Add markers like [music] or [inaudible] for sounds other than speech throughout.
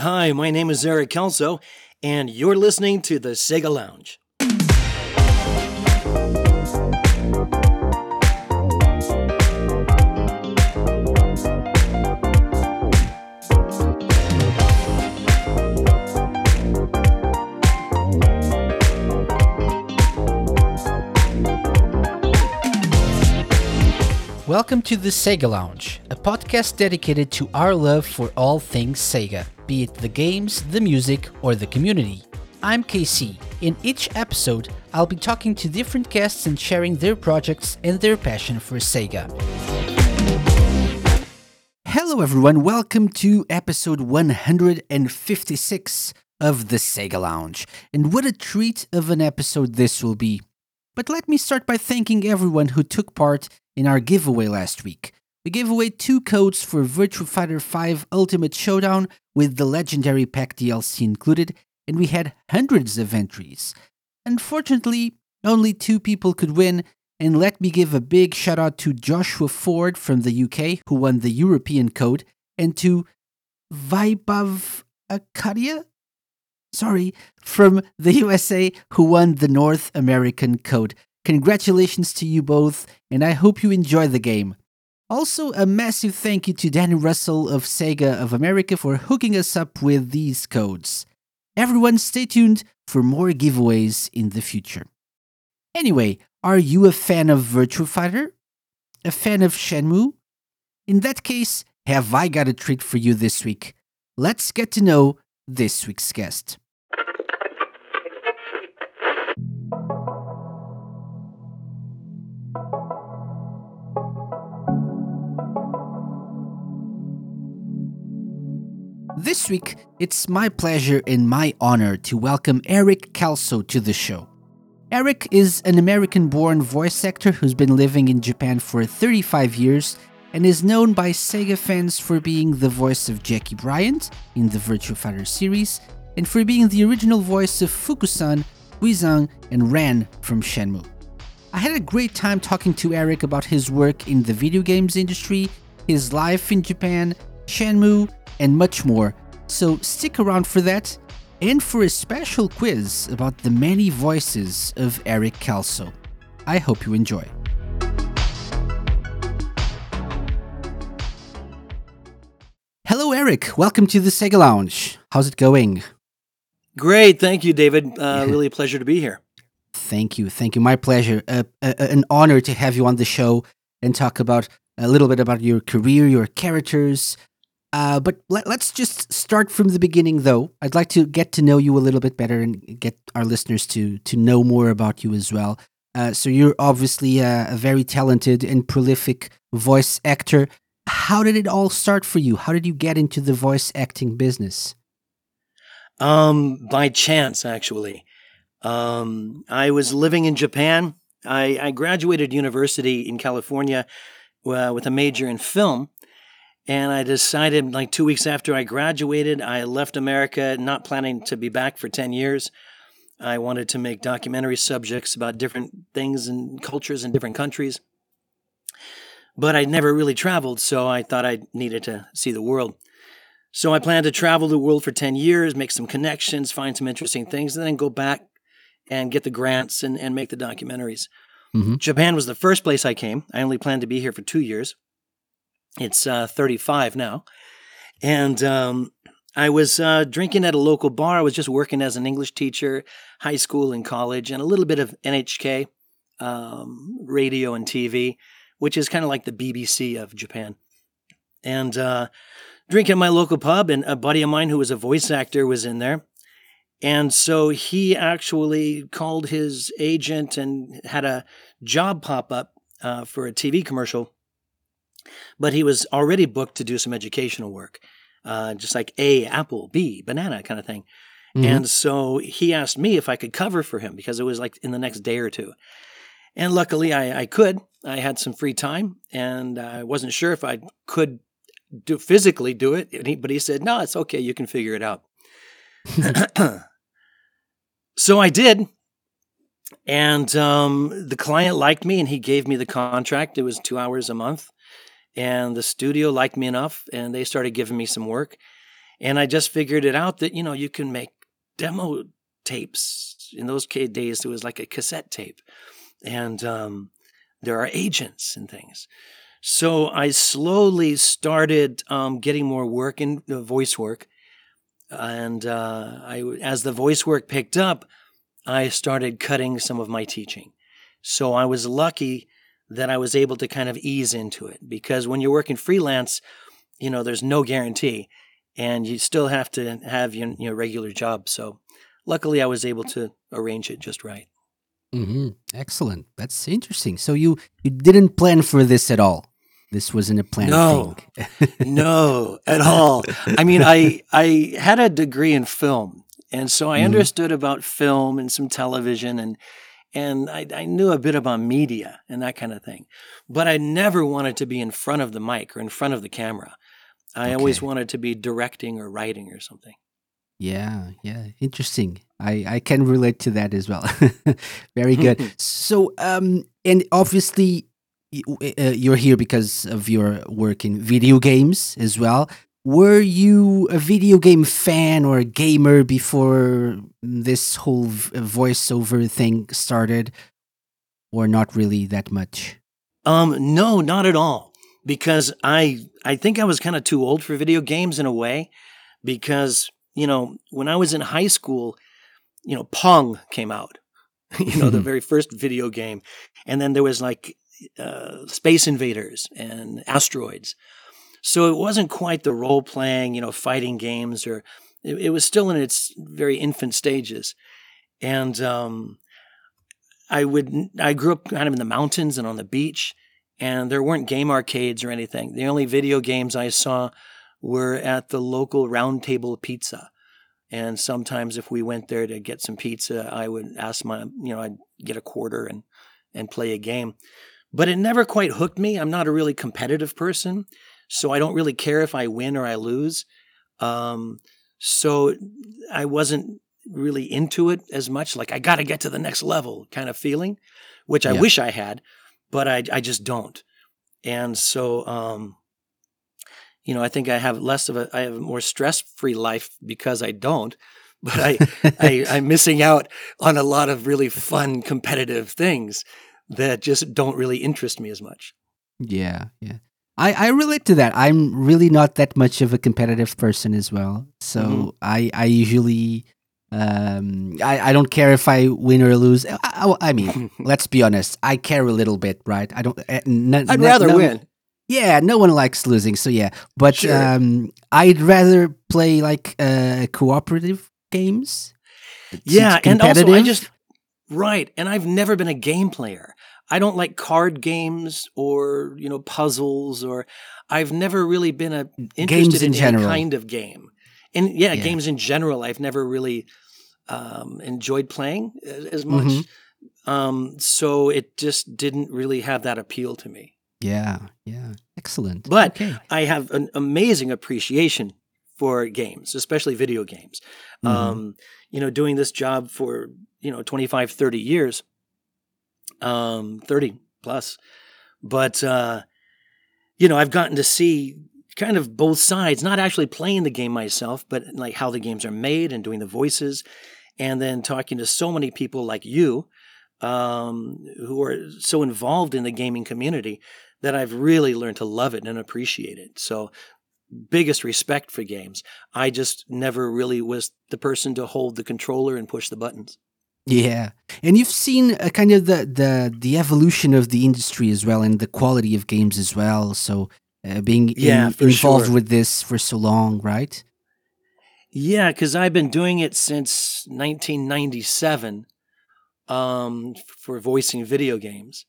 Hi, my name is Eric Kelso, and you're listening to the Sega Lounge. Welcome to the Sega Lounge, a podcast dedicated to our love for all things Sega, be it the games, the music, or the community. I'm KC. In each episode, I'll be talking to different guests and sharing their projects and their passion for Sega. Hello, everyone. Welcome to episode 156 of the Sega Lounge. And what a treat of an episode this will be. But let me start by thanking everyone who took part in our giveaway last week. We gave away two codes for Virtua Fighter 5 Ultimate Showdown with the legendary pack DLC included, and we had hundreds of entries. Unfortunately, only two people could win, and let me give a big shout out to Joshua Ford from the UK, who won the European code, and to Vaibhav Akadia? Sorry, from the USA, who won the North American code. Congratulations to you both, and I hope you enjoy the game. Also, a massive thank you to Danny Russell of Sega of America for hooking us up with these codes. Everyone, stay tuned for more giveaways in the future. Anyway, are you a fan of Virtua Fighter? A fan of Shenmue? In that case, have I got a treat for you this week? Let's get to know this week's guest. This week, it's my pleasure and my honor to welcome Eric Kelso to the show. Eric is an American born voice actor who's been living in Japan for 35 years and is known by Sega fans for being the voice of Jacky Bryant in the Virtua Fighter series and for being the original voice of Fukusan, Guizhang, and Ren from Shenmue. I had a great time talking to Eric about his work in the video games industry, his life in Japan, Shenmue, and much more. So stick around for that and for a special quiz about the many voices of Eric Kelso. I hope you enjoy. Hello, Eric. Welcome to the Sega Lounge. How's it going? Great. Thank you, David. Uh, really a pleasure to be here. Thank you. Thank you. My pleasure. Uh, uh, an honor to have you on the show and talk about a little bit about your career, your characters, uh, but let, us just start from the beginning, though. I'd like to get to know you a little bit better and get our listeners to to know more about you as well. Uh, so you're obviously a, a, very talented and prolific voice actor. How did it all start for you? How did you get into the voice acting business? Um, by chance, actually. Um, I was living in Japan. I, I graduated university in California uh, with a major in film and I decided, like two weeks after I graduated, I left America, not planning to be back for 10 years. I wanted to make documentary subjects about different things and cultures in different countries. But I'd never really traveled, so I thought I needed to see the world. So I planned to travel the world for 10 years, make some connections, find some interesting things, and then go back and get the grants and, and make the documentaries. Mm-hmm. Japan was the first place I came. I only planned to be here for two years. It's uh, 35 now. And um, I was uh, drinking at a local bar. I was just working as an English teacher, high school and college, and a little bit of NHK, um, radio and TV, which is kind of like the BBC of Japan. And uh, drinking at my local pub, and a buddy of mine who was a voice actor was in there. And so he actually called his agent and had a job pop up uh, for a TV commercial but he was already booked to do some educational work, uh, just like A, apple, B, banana kind of thing. Mm-hmm. And so he asked me if I could cover for him because it was like in the next day or two. And luckily I, I could. I had some free time and I wasn't sure if I could do physically do it. He, but he said, no, it's okay. You can figure it out. [laughs] so I did. And um, the client liked me and he gave me the contract. It was two hours a month and the studio liked me enough and they started giving me some work And I just figured it out that, you know, you can make demo tapes. In those days, it was like a cassette tape. And um, there are agents and things. So I slowly started um, getting more work in uh, voice work. And uh, I, as the voice work picked up, I started cutting some of my teaching. So I was lucky that I was able to kind of ease into it because when you're working freelance, you know, there's no guarantee and you still have to have your, your regular job. So luckily I was able to arrange it just right. Mm-hmm. Excellent. That's interesting. So you, you didn't plan for this at all. This wasn't a plan. No, [laughs] no, at all. I mean, I I had a degree in film, and so I mm-hmm. understood about film and some television, and and I, I, knew a bit about media and that kind of thing, but I never wanted to be in front of the mic or in front of the camera. I okay. always wanted to be directing or writing or something. Yeah, yeah, interesting. I I can relate to that as well. [laughs] Very good. [laughs] so, um, and obviously uh, you're here because of your work in video games as well. Were you a video game fan or a gamer before this whole voiceover thing started, or not really that much? Um, no, not at all. Because I I think I was kind of too old for video games in a way, because you know when I was in high school, you know Pong came out, [laughs] you know the [laughs] very first video game, and then there was like uh, Space Invaders and Asteroids. So it wasn't quite the role playing, you know, fighting games, or it, it, was still in its very infant stages. And um, I would, I grew up kind of in the mountains and on the beach, and there weren't game arcades or anything. The only video games I saw were at the local Round Table Pizza. And sometimes if we went there to get some pizza, I would ask my, you know, I'd get a quarter and and play a game but it never quite hooked me. I'm not a really competitive person, so I don't really care if I win or I lose. Um, so I wasn't really into it as much. Like I got to get to the next level kind of feeling, which I yeah. wish I had, but I I just don't. And so, um, you know, I think I have less of a I have a more stress free life because I don't. [laughs] But I, I [laughs] I'm missing out on a lot of really fun competitive things that just don't really interest me as much. Yeah, yeah. I, I relate to that. I'm really not that much of a competitive person as well. So mm-hmm. I I usually um I, I don't care if I win or lose. I, I mean, [laughs] let's be honest. I care a little bit, right? I don't. Uh, n- I'd rather no, win. Yeah, no one likes losing, so yeah. But sure. um, I'd rather play like uh, cooperative games. yeah, and also I just right, and I've never been a game player. I don't like card games or you know puzzles or I've never really been a interested in, in any kind of game. And yeah, yeah, games in general, I've never really um, enjoyed playing as much. Mm-hmm. Um, so it just didn't really have that appeal to me. Yeah, yeah, excellent. But okay. I have an amazing appreciation for games, especially video games. Mm-hmm. Um, you know, doing this job for you know 25, 30 years um, 30 plus. But, uh, you know, I've gotten to see kind of both sides, not actually playing the game myself, but like how the games are made and doing the voices. And then talking to so many people like you um, who are so involved in the gaming community that I've really learned to love it and appreciate it. So, biggest respect for games. I just never really was the person to hold the controller and push the buttons. Yeah, and you've seen uh, kind of the, the the evolution of the industry as well, and the quality of games as well. So uh, being yeah, in, involved sure. with this for so long, right? Yeah, because I've been doing it since 1997 um, for voicing video games.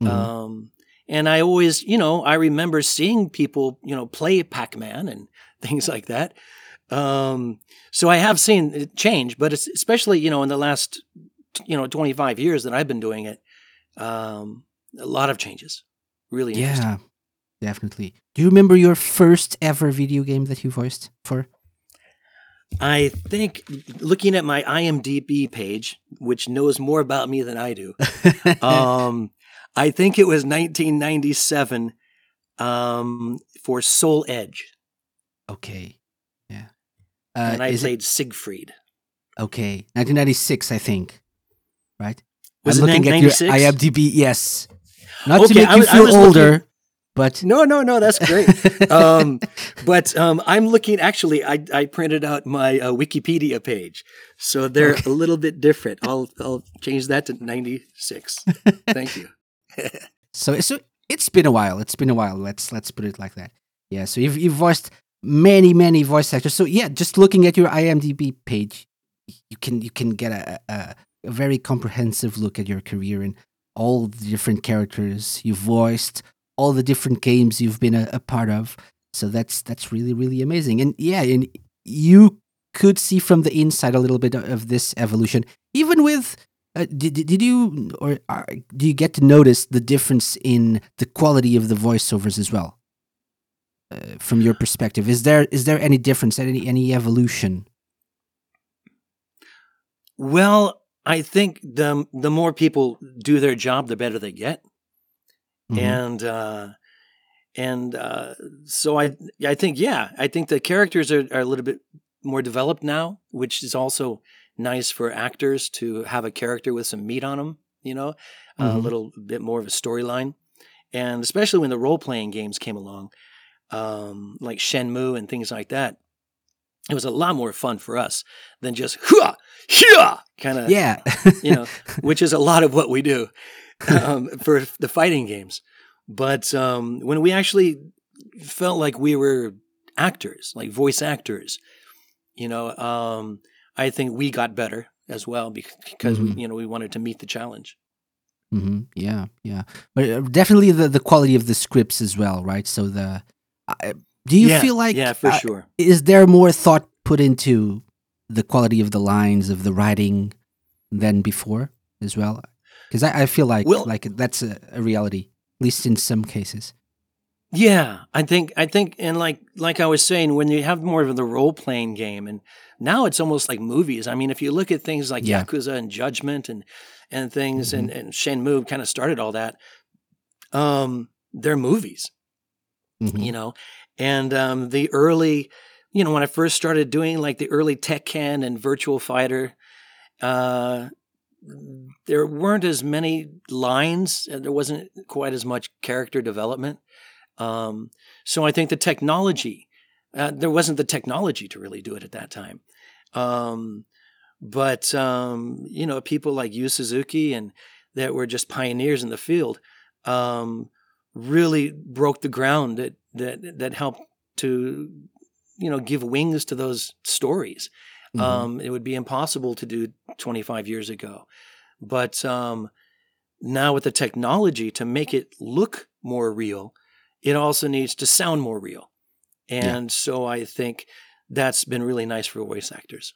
Mm-hmm. Um, and I always, you know, I remember seeing people, you know, play Pac Man and [laughs] things like that. Um, so I have seen it change, but it's especially you know in the last you know 25 years that I've been doing it, um, a lot of changes. Really, yeah, definitely. Do you remember your first ever video game that you voiced for? I think looking at my IMDb page, which knows more about me than I do, [laughs] um, I think it was 1997 um, for Soul Edge. Okay. Uh, and I is it- played Siegfried. okay, 1996, I think. Right? Was I'm it looking at your 96? IMDb. Yes. Not to make I you feel was looking- older, but No, no, no, that's great. [laughs] um, but um, I'm looking. Actually, I, I printed out my uh, Wikipedia page, so they're a little bit different. I'll I'll change that to 96. Thank you. [laughs] So so it's been a while. It's been a while. Let's let's put it like that. Yeah. So you've you've voiced many many voice actors. So yeah, just looking at your IMDb page, you can you can get a a, a very comprehensive look at your career and all the different characters you've voiced, all the different games you've been a, a part of. So that's that's really really amazing. And yeah, and you could see from the inside a little bit of this evolution, even with uh, did, did did you or uh, do you get to notice the difference in the quality of the voiceovers as well? Uh, from your perspective, is there is there any difference, any any evolution? Well, I think the the more people do their job, the better they get. Mhm. and uh, and uh, so I I think yeah I think the characters are, are a little bit more developed now, which is also nice for actors to have a character with some meat on them, you know, a Mhm. little bit more of a storyline, and especially when the role playing games came along, um, like Shenmue and things like that. It was a lot more fun for us than just hua hua kind of yeah, you know, [laughs] which is a lot of what we do um, for the fighting games. But um, when we actually felt like we were actors, like voice actors, you know, um, I think we got better as well bec- because Mhm. we, you know, we wanted to meet the challenge. hmm yeah, yeah, but uh, definitely the the quality of the scripts as well, right? So the do you yeah, feel like yeah, for uh, sure. is there more thought put into the quality of the lines of the writing than before as well? Because I, I feel like Well- like that's a, a reality, at least in some cases. Yeah, I think I think and like like I was saying, when you have more of the role playing game, and now it's almost like movies. I mean, if you look at things like Yeah. Yakuza and Judgment and and things, and Mm-hmm. and Shenmue kind of started all that. Um, they're movies, Mhm. you know, and um, the early, you know, when I first started doing like the early Tekken and Virtua Fighter, uh, there weren't as many lines, and there wasn't quite as much character development. Um, so I think the technology, uh, there wasn't the technology to really do it at that time. Um, but um, you know, people like Yu Suzuki and that were just pioneers in the field, um, really broke the ground that that that helped to you know give wings to those stories. Mhm. Um, it would be impossible to do 25 years ago. But um, now with the technology to make it look more real, it also needs to sound more real. Yeah. And so I think that's been really nice for voice actors.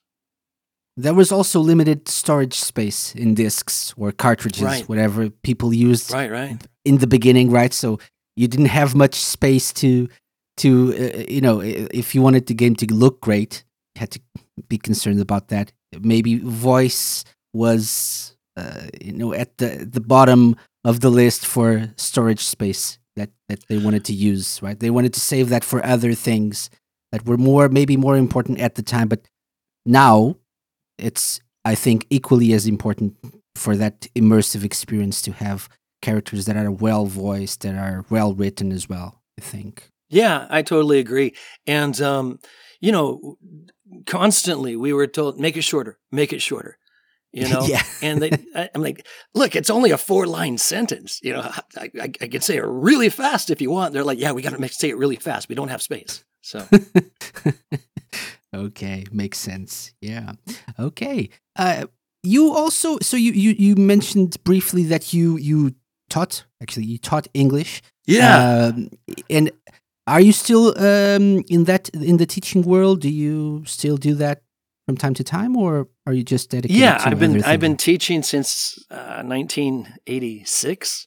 There was also limited storage space in discs or cartridges, Right. whatever people used Right, right. in the beginning, right? So you didn't have much space to, to uh, you know, if you wanted the game to look great, you had to be concerned about that. Maybe voice was, uh, you know, at the the bottom of the list for storage space that that they wanted to use, right? They wanted to save that for other things that were more, maybe more important at the time, but now it's I think equally as important for that immersive experience to have characters that are well voiced, that are well written as well. I think. Yeah, I totally agree. And um, you know, constantly we were told make it shorter, make it shorter. You [laughs] know, yeah. and they, I, I'm like, look, it's only a four line sentence. You know, [laughs] I, I, I can say it really fast if you want. They're like, yeah, we got to make say it really fast. We don't have space. So [laughs] okay, makes sense. Yeah. Okay. Uh, you also so you you you mentioned briefly that you you taught actually you taught English. Yeah. Um, and are you still um, in that in the teaching world? Do you still do that from time to time, or are you just dedicated? yeah, to I've been other I've been teaching since uh, 1986,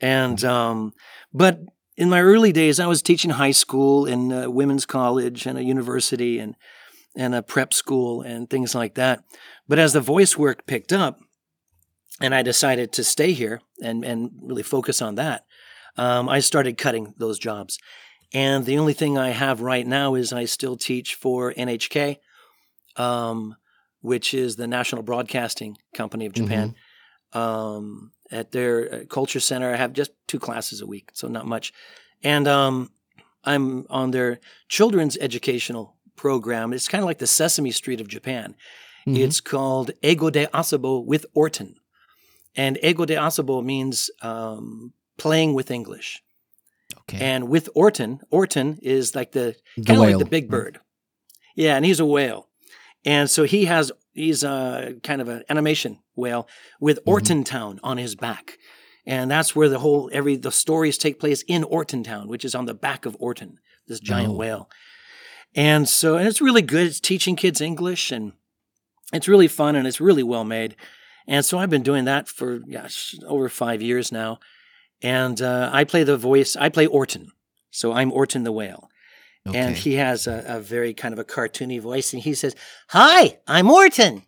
and um, but in my early days, I was teaching high school and uh, women's college and a university and and a prep school and things like that. But as the voice work picked up, and I decided to stay here and and really focus on that, um, I started cutting those jobs. And the only thing I have right now is I still teach for NHK um, which is the National Broadcasting Company of Japan. Um, at their uh, culture center, I have just two classes a week, so not much. And um, I'm on their children's educational program. It's kind of like the Sesame Street of Japan. Mhm. It's called Eigo de Asobo with Orton. And Eigo de Asobo means um, playing with English. okay. And with Orton, Orton is like the the kind of like the big bird. Yeah, and he's a whale. And so he has he's a kind of an animation whale with Mm-hmm. Orton Town on his back. And that's where the whole every the stories take place in Orton Town, which is on the back of Orton, this giant Oh. whale. And so and it's really good. It's teaching kids English and it's really fun and it's really well made. And so I've been doing that for gosh, over five years now. And uh, I play the voice, I play Orton. So I'm Orton the whale. And he has a, a very kind of a cartoony voice. And he says, Hi, I'm Orton.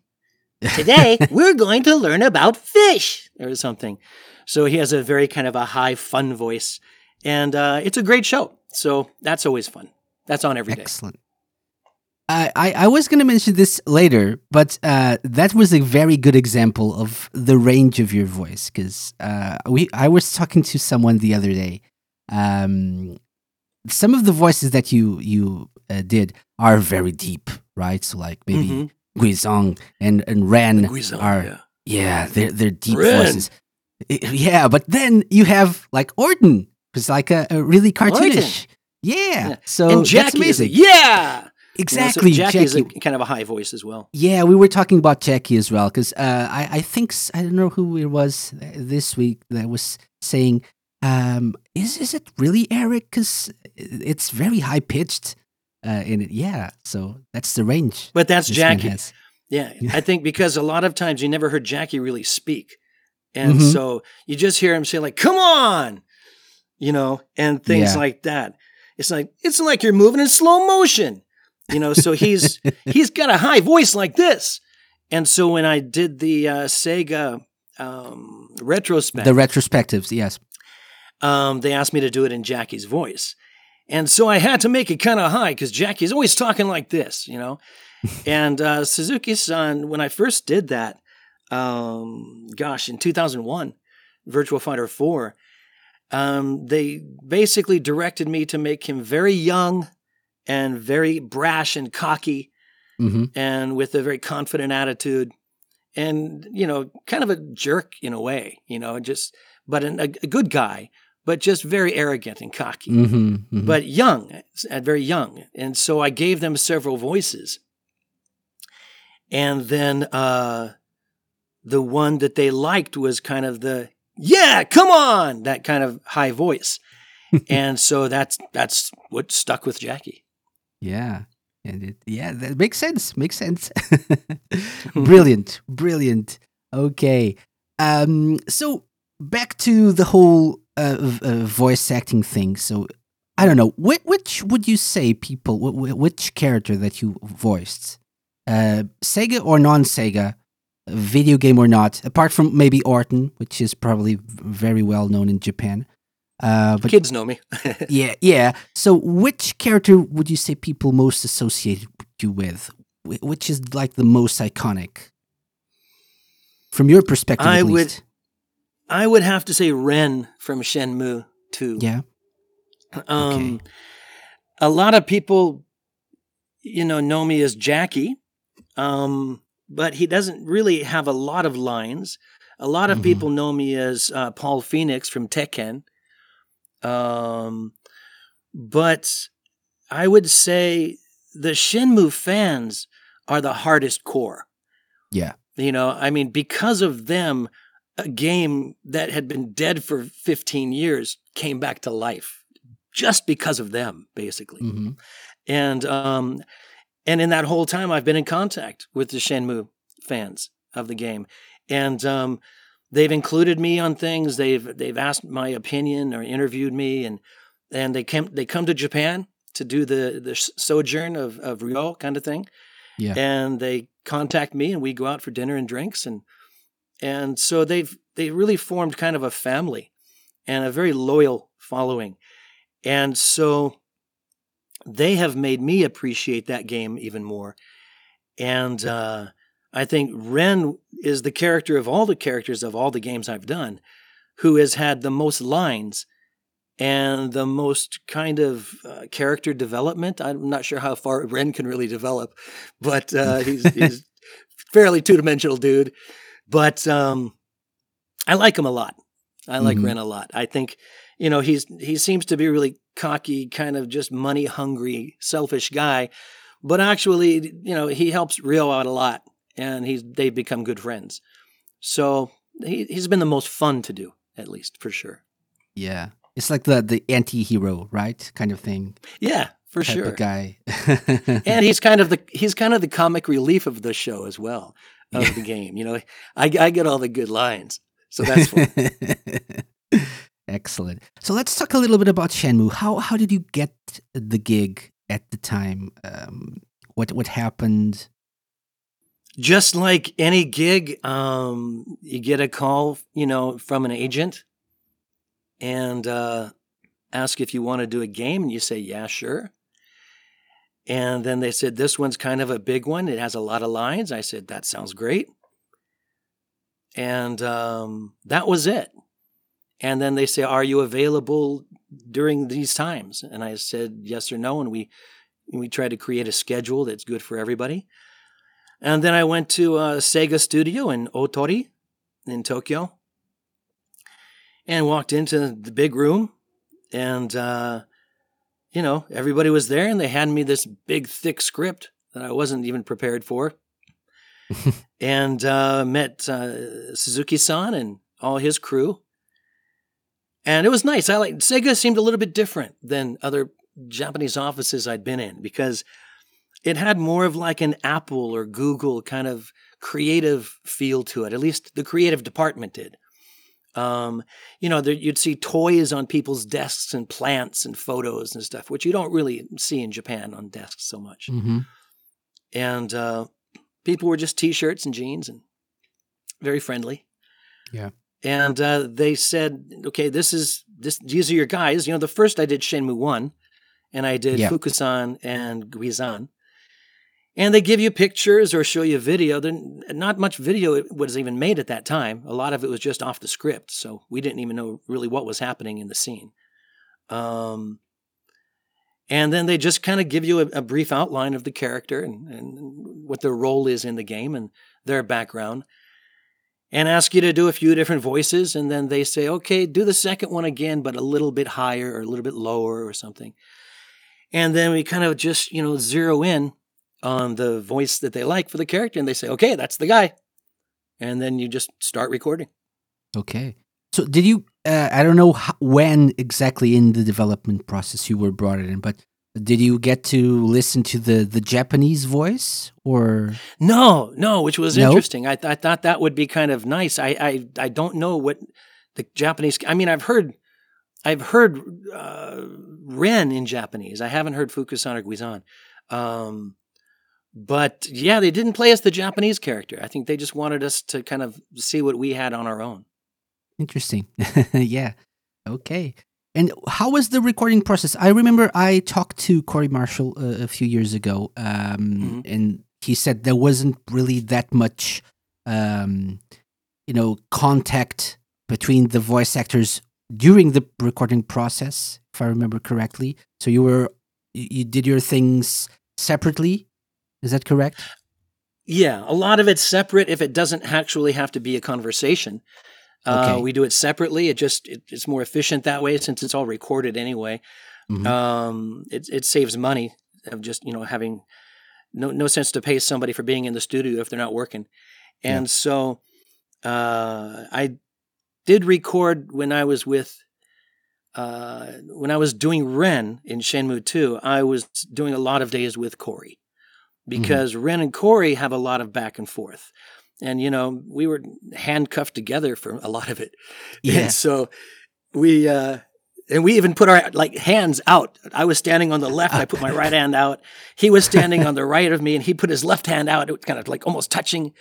Today [laughs] we're going to learn about fish or something. So he has a very kind of a high, fun voice. And uh, it's a great show. So that's always fun. That's on every day. Excellent. I, I, I was going to mention this later, but uh, that was a very good example of the range of your voice. Because uh, we I was talking to someone the other day. Um, some of the voices that you you uh, did are very deep, right? So like maybe Mhm. Guizhang and and Ren Guizhou, are yeah. yeah, they're they're deep Ren. voices. I- Yeah, but then you have like Orton, who's like a, a really cartoonish. Yeah. Yeah. So and Jacky is a, amazing. yeah. You know, so Exactly. Jacky, is a, kind of a high voice as well. Yeah, we were talking about Jacky as well because uh, I I think I don't know who it was uh, this week that was saying, um, is is it really Eric? Because it's very high pitched uh, in it. Yeah, so that's the range. But that's Jacky. Yeah, I [laughs] think because a lot of times you never heard Jacky really speak. And Mhm. so you just hear him say like, "Come on." You know, and things Yeah. like that. It's like it's like you're moving in slow motion. You know, so he's [laughs] he's got a high voice like this. And so when I did the uh, Sega um, retrospect, The retrospectives, yes. um, they asked me to do it in Jacky's voice. And so I had to make it kind of high because Jacky's always talking like this, you know? [laughs] and uh, Suzuki san, when I first did that, um, gosh, in 2001, Virtua Fighter 4, um, they basically directed me to make him very young and very brash and cocky hmm and with a very confident attitude and you know kind of a jerk in a way you know just but an, a, a good guy but just very arrogant and cocky hmm hmm but young and very young and so i gave them several voices and then uh the one that they liked was kind of the yeah come on that kind of high voice [laughs] and so that's that's what stuck with jacky Yeah. And it, yeah, that makes sense. Makes sense. [laughs] brilliant. Brilliant. Okay. Um, so back to the whole uh, uh, voice acting thing. So I don't know. Which, which would you say people, wh- wh- which character that you voiced? Uh, Sega or non Sega? Video game or not? Apart from maybe Orton, which is probably very well known in Japan. Uh, but kids know me [laughs] yeah, yeah. So, which character would you say people most associated you with? Which is like the most iconic from your perspective? I would- least. I would have to say Ren from Shenmue 2. Yeah. Um, A lot of people, you know, know me as Jacky, um, but he doesn't really have a lot of lines. A lot of Mhm. people know me as uh, Paul Phoenix from Tekken. Um, but I would say the Shenmue fans are the hardest core. Yeah. You know, I mean, because of them, a game that had been dead for 15 years came back to life just because of them, basically. hmm And um, and in that whole time, I've been in contact with the Shenmue fans of the game, and um, they've included me on things. They've they've asked my opinion or interviewed me, and and they come they come to Japan to do the the sojourn of of Ryo kind of thing. Yeah. and they contact me, and we go out for dinner and drinks, and and so they've they really formed kind of a family and a very loyal following, and so they have made me appreciate that game even more. And uh, I think Ren is the character of all the characters of all the games I've done who has had the most lines and the most kind of uh, character development. I'm not sure how far Ren can really develop, but uh, he's, [laughs] he's fairly two dimensional dude. But um, I like him a lot. I like Mhm. Ren a lot. I think you know he's he seems to be really cocky, kind of just money hungry, selfish guy, but actually, you know, he helps Ryo out a lot, and he's they've become good friends. So he he's been the most fun to do, at least for sure. Yeah. It's like the the anti-hero, right? Kind of thing. Yeah, for sure. guy. [laughs] and he's kind of the he's kind of the comic relief of the show as well [laughs] of Yeah. the game. You know, I I get all the good lines, so that's fun. [laughs] Excellent. So let's talk a little bit about Shenmue. How how did you get the gig at the time? Um, what what happened? Just like any gig, um, you get a call, you know, from an agent, and uh, ask if you want to do a game, and you say, "Yeah, sure." And then they said, "This one's kind of a big one. It has a lot of lines." I said, "That sounds great." And um, that was it. And then they say, "Are you available during these times?" And I said, "Yes or no." And we we tried to create a schedule that's good for everybody. And then I went to a Sega studio in Otori in Tokyo and walked into the big room. And, uh, you know, everybody was there and they handed me this big, thick script that I wasn't even prepared for. [laughs] and uh, met uh, Suzuki san and all his crew. And it was nice. I like Sega seemed a little bit different than other Japanese offices I'd been in because it had more of like an Apple or Google kind of creative feel to it. At least the creative department did. Um, you know, there, you'd see toys on people's desks and plants and photos and stuff, which you don't really see in Japan on desks so much. hmm And uh, people were just t-shirts and jeans and very friendly. Yeah. And uh, they said, "Okay, this is this. These are your guys. You know, the first I did Shenmue one, and I did Yeah. Fukusan and Guizhang. And they give you pictures or show you video. Then not much video was even made at that time. A lot of it was just off the script, so we didn't even know really what was happening in the scene. Um, and then they just kind of give you a, a brief outline of the character and, and what their role is in the game and their background, and ask you to do a few different voices. And then they say, okay, do the second one again, but a little bit higher or a little bit lower or something. And then we kind of just, you know, zero in on the voice that they like for the character. And they say, okay, that's the guy. And then you just start recording. Okay. So did you? Uh, I don't know how, when exactly in the development process you were brought in, but did you get to listen to the the Japanese voice or? No, no, which was No? interesting. I, I thought that would be kind of nice. I, I, I don't know what the Japanese. I mean, I've heard, I've heard uh, Ren in Japanese. I haven't heard Fukusan or Guizhang. Um, but yeah, they didn't play us the Japanese character. I think they just wanted us to kind of see what we had on our own. Interesting. [laughs] yeah. Okay. And how was the recording process? I remember I talked to Corey Marshall uh, a few years ago, um, Mhm. and he said there wasn't really that much, um, you know, contact between the voice actors during the recording process, if I remember correctly. So you were you did your things separately. Is that correct? Yeah, a lot of it's separate if it doesn't actually have to be a conversation. Uh, we do it separately. It just it, it's more efficient that way since it's all recorded anyway. Mhm. Um, it it saves money of just you know having no no sense to pay somebody for being in the studio if they're not working, Yeah. and so uh, I did record when I was with. Uh, when I was doing Ren in Shenmue 2, I was doing a lot of days with Corey because Ren and Corey have a lot of back and forth. And, you know, we were handcuffed together for a lot of it. [laughs] Yeah. And so we, uh, and we even put our like hands out. I was standing on the left. I put my right hand out. He was standing on the right of me, and he put his left hand out. It was kind of like almost touching.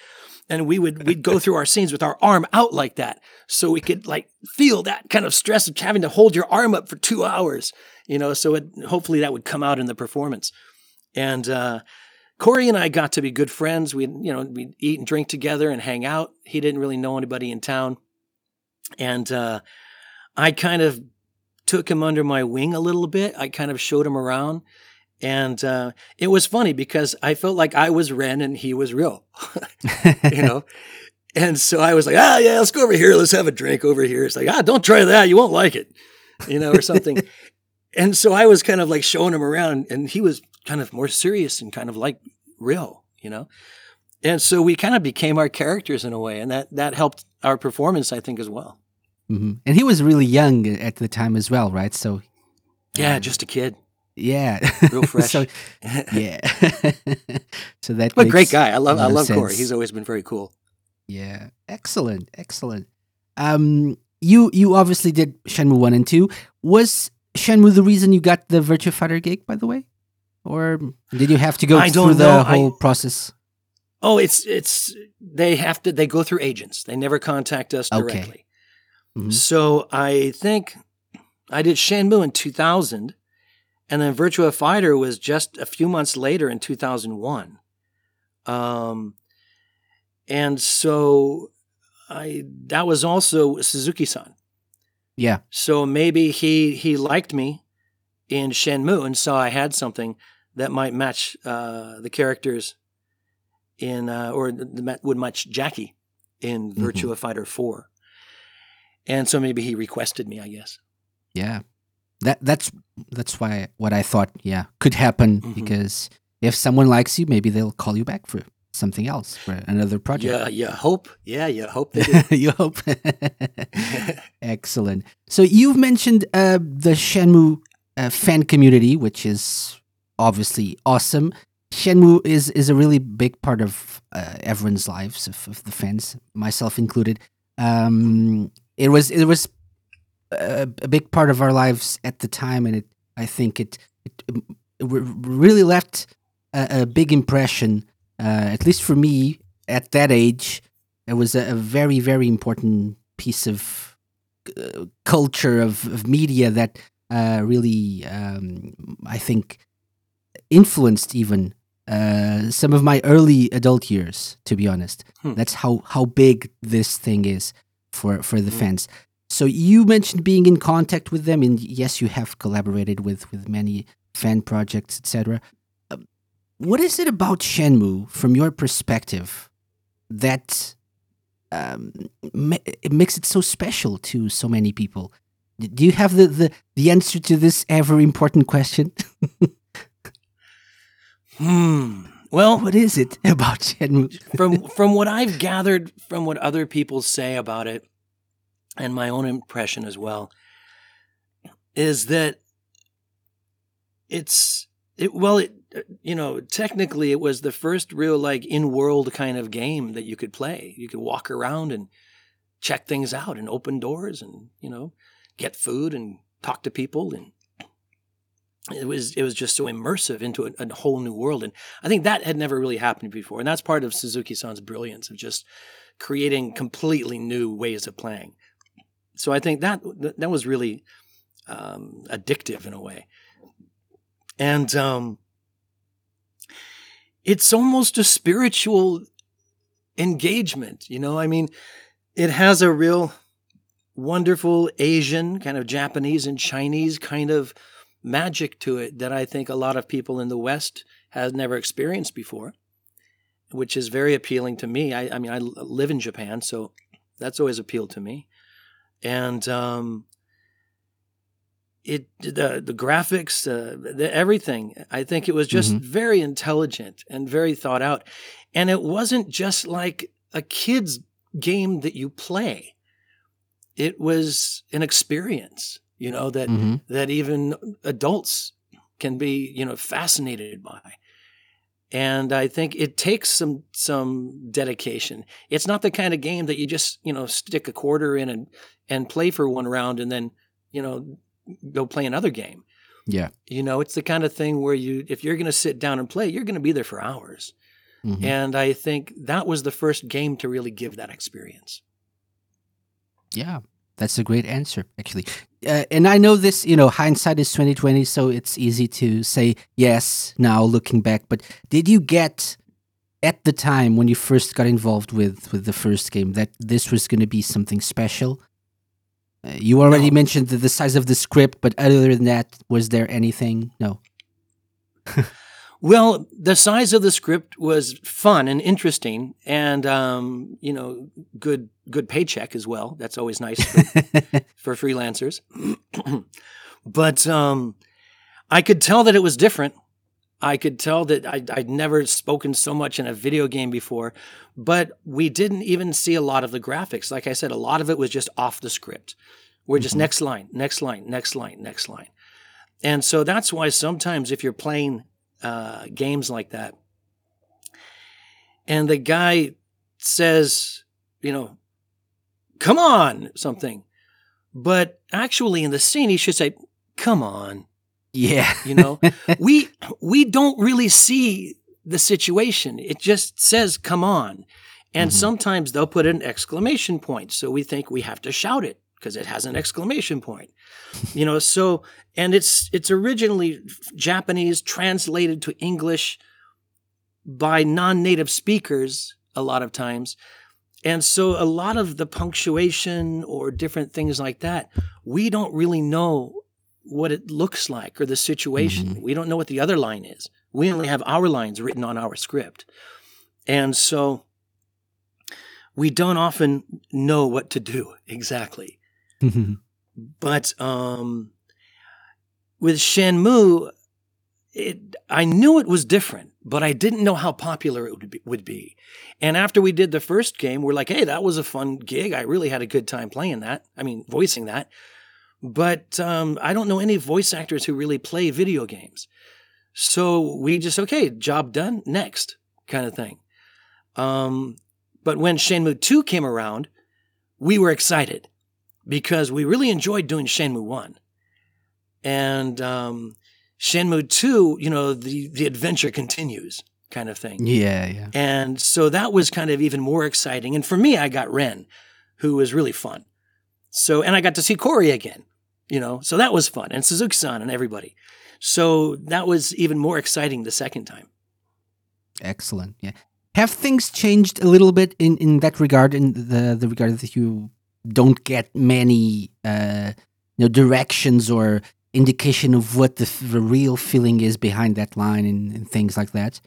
And we would we'd go through our scenes with our arm out like that, so we could like feel that kind of stress of having to hold your arm up for two hours. You know, so it, hopefully that would come out in the performance. And uh, Corey and I got to be good friends. We, you know, we eat and drink together and hang out. He didn't really know anybody in town, and uh, I kind of took him under my wing a little bit. I kind of showed him around, and uh, it was funny because I felt like I was Ren and he was Ryo, [laughs] you know. And so I was like, ah, yeah, let's go over here. Let's have a drink over here. It's like, ah, don't try that. You won't like it, you know, or something. [laughs] and so I was kind of like showing him around, and he was kind of more serious and kind of like Ryo, you know. And so we kind of became our characters in a way, and that that helped our performance, I think, as well. hmm And he was really young at the time as well, right? So, Yeah, um, just a kid, yeah, real [laughs] fresh. so [laughs] yeah, [laughs] so that but great guy. I love I love Corey. He's always been very cool. Yeah, excellent, excellent. Um, you you obviously did Shenmue one and two. Was Shenmue the reason you got the Virtua Fighter gig, by the way, or did you have to go I through the know. I- whole process? Oh, it's it's they have to they go through agents. They never contact us Okay. directly. Mhm. So I think I did Shenmue in 2000, and then Virtua Fighter was just a few months later in 2001. Um, and so I that was also Suzuki-san. Yeah, So maybe he he liked me in Shenmue and saw I had something that might match uh, the characters in uh, or the, would match Jacky in Mhm. Virtua Fighter Four. And so maybe he requested me, I guess. yeah. That that's that's why what I thought. Yeah, could happen Mhm. because if someone likes you, maybe they'll call you back for something else for another project. Yeah, you hope. Yeah, you hope [laughs] you hope. [laughs] [laughs] Excellent. So you've mentioned uh, the Shenmue uh, fan community, which is obviously awesome. Shenmue is is a really big part of uh, everyone's lives, of, of the fans, myself included. Um, it was it was a, a big part of our lives at the time, and it I think it it, it really left a, a big impression, uh, at least for me at that age it was a, a very very important piece of uh, culture of, of media that uh, really um, I think influenced even uh, some of my early adult years. To be honest, Hmm. that's how how big this thing is for for the Hmm. fans. So you mentioned being in contact with them, and yes, you have collaborated with with many fan projects, etc. Um, what is it about Shenmue, from your perspective, that um, ma- it makes it so special to so many people? Do you have the, the, the answer to this ever important question? [laughs] hmm. Well, what is it [laughs] about Shenmue? from from what I've gathered from what other people say about it, and my own impression as well, is that it's it well it you know technically it was the first real like in world kind of game that you could play. You could walk around and check things out and open doors and you know get food and talk to people and it was it was just so immersive into a, a whole new world and I think that had never really happened before, and that's part of Suzuki-san's brilliance of just creating completely new ways of playing. So I think that that was really um, addictive in a way, and um, it's almost a spiritual engagement. You know, I mean, it has a real wonderful Asian kind of Japanese and Chinese kind of magic to it that I think a lot of people in the West has never experienced before, which is very appealing to me. I, I mean, I live in Japan, so that's always appealed to me. And um, it the the graphics, uh, the, everything. I think it was just Mhm. very intelligent and very thought out, and it wasn't just like a kid's game that you play. It was an experience, you know that hmm that even adults can be you know fascinated by. And i think it takes some some dedication. It's not the kind of game that you just you know stick a quarter in and and play for one round and then you know go play another game. Yeah. you know it's the kind of thing where you if you're going to sit down and play you're going to be there for hours. Mhm. and i think that was the first game to really give that experience. Yeah, That's a great answer, actually. Uh, and I know this, you know, hindsight is twenty twenty, so it's easy to say yes now, looking back. But did you get at the time when you first got involved with with the first game that this was going to be something special? Uh, you already No. mentioned the, the size of the script, but other than that, was there anything? No. [laughs] Well, the size of the script was fun and interesting, and um, you know, good good paycheck as well. That's always nice for, [laughs] for freelancers. [clears throat] but um, I could tell that it was different. I could tell that I, I'd never spoken so much in a video game before, but we didn't even see a lot of the graphics. Like I said, a lot of it was just off the script. We're just Mhm. next line, next line, next line, next line. And so that's why sometimes if you're playing uh, games like that, and the guy says, you know, come on, something, but actually in the scene he should say, come on, yeah. you know? [laughs] We we don't really see the situation. It just says come on. And Mhm. sometimes they'll put an exclamation point. So we think we have to shout it because it has an exclamation point you know so and it's it's originally japanese translated to english by non-native speakers a lot of times and so a lot of the punctuation or different things like that we don't really know what it looks like or the situation. Mm-hmm. We don't know what the other line is. We only have our lines written on our script. And so we don't often know what to do exactly. [laughs] But um, with Shenmue, it, I knew it was different, but I didn't know how popular it would be, would be. And after we did the first game, we're like, hey, that was a fun gig. I really had a good time playing that. I mean, voicing that. But um, I don't know any voice actors who really play video games. So we just, okay, job done, next kind of thing. Um, but when Shenmue 2 came around, we were excited because we really enjoyed doing Shenmue 1. And um, Shenmue 2, you know, the, the adventure continues kind of thing. yeah, yeah. And so that was kind of even more exciting. And for me, I got Ren, who was really fun. So, and I got to see Corey again, you know, so that was fun. And Suzuki san and everybody. So that was even more exciting the second time. Excellent. Yeah. Have things changed a little bit in, in that regard, in the, the regard that you don't get many uh, you know, directions or indication of what the, the real feeling is behind that line and, and things like that?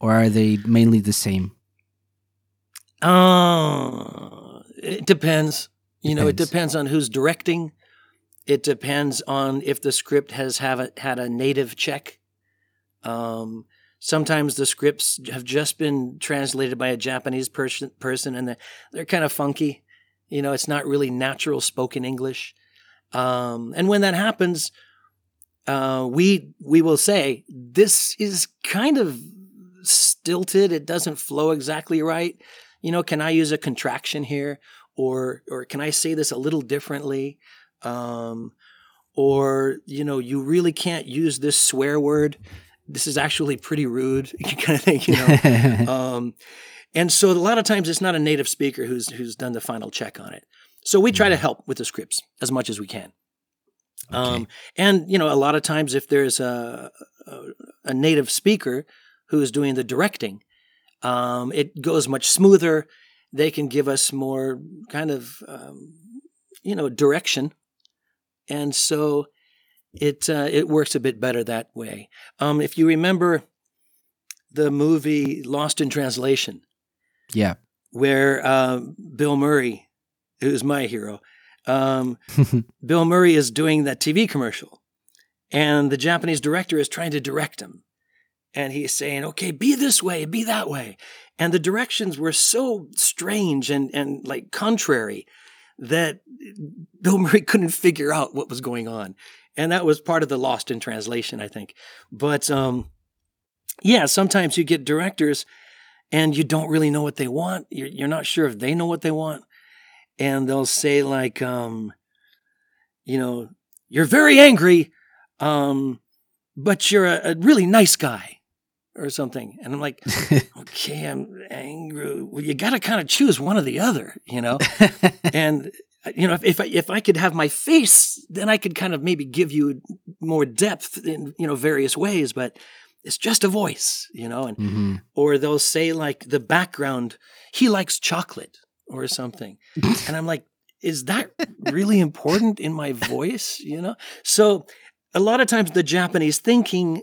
Or are they mainly the same? Uh, it depends. You know, it Depends. depends on who's directing. It depends on if the script has have a, had a native check. Um, sometimes the scripts have just been translated by a Japanese person, person, and they're, they're kind of funky. You know, it's not really natural spoken English. Um, and when that happens, uh, we we will say this is kind of stilted. It doesn't flow exactly right. You know, can I use a contraction here, or or can I say this a little differently? Um, or you know, you really can't use this swear word. This is actually pretty rude, [laughs] You kind of thing. You know. [laughs] um, and so a lot of times it's not a native speaker who's who's done the final check on it. So we try to help with the scripts as much as we can. Um, and you know, a lot of times if there's a a, a native speaker who is doing the directing, um, it goes much smoother. They can give us more kind of um, you know direction, and so it uh, it works a bit better that way. Um, if you remember the movie Lost in Translation, yeah. where uh, Bill Murray, who's my hero, um, [laughs] Bill Murray is doing that TV commercial, and the Japanese director is trying to direct him, and he's saying, "Okay, be this way, be that way," and the directions were so strange and and like contrary that Bill Murray couldn't figure out what was going on, and that was part of the lost in translation, I think. But um, yeah, sometimes you get directors and you don't really know what they want. You're, you're not sure if they know what they want. And they'll say, like, um, you know, you're very angry, um, but you're a, a really nice guy or something. And I'm like, [laughs] okay, I'm angry. Well, you got to kind of choose one or the other, you know? [laughs] and you know, if if I, if I could have my face, then I could kind of maybe give you more depth in you know various ways. But it's just a voice, you know, and hmm or they'll say like the background, he likes chocolate or something, and I'm like, is that really important in my voice? You know, so a lot of times the Japanese thinking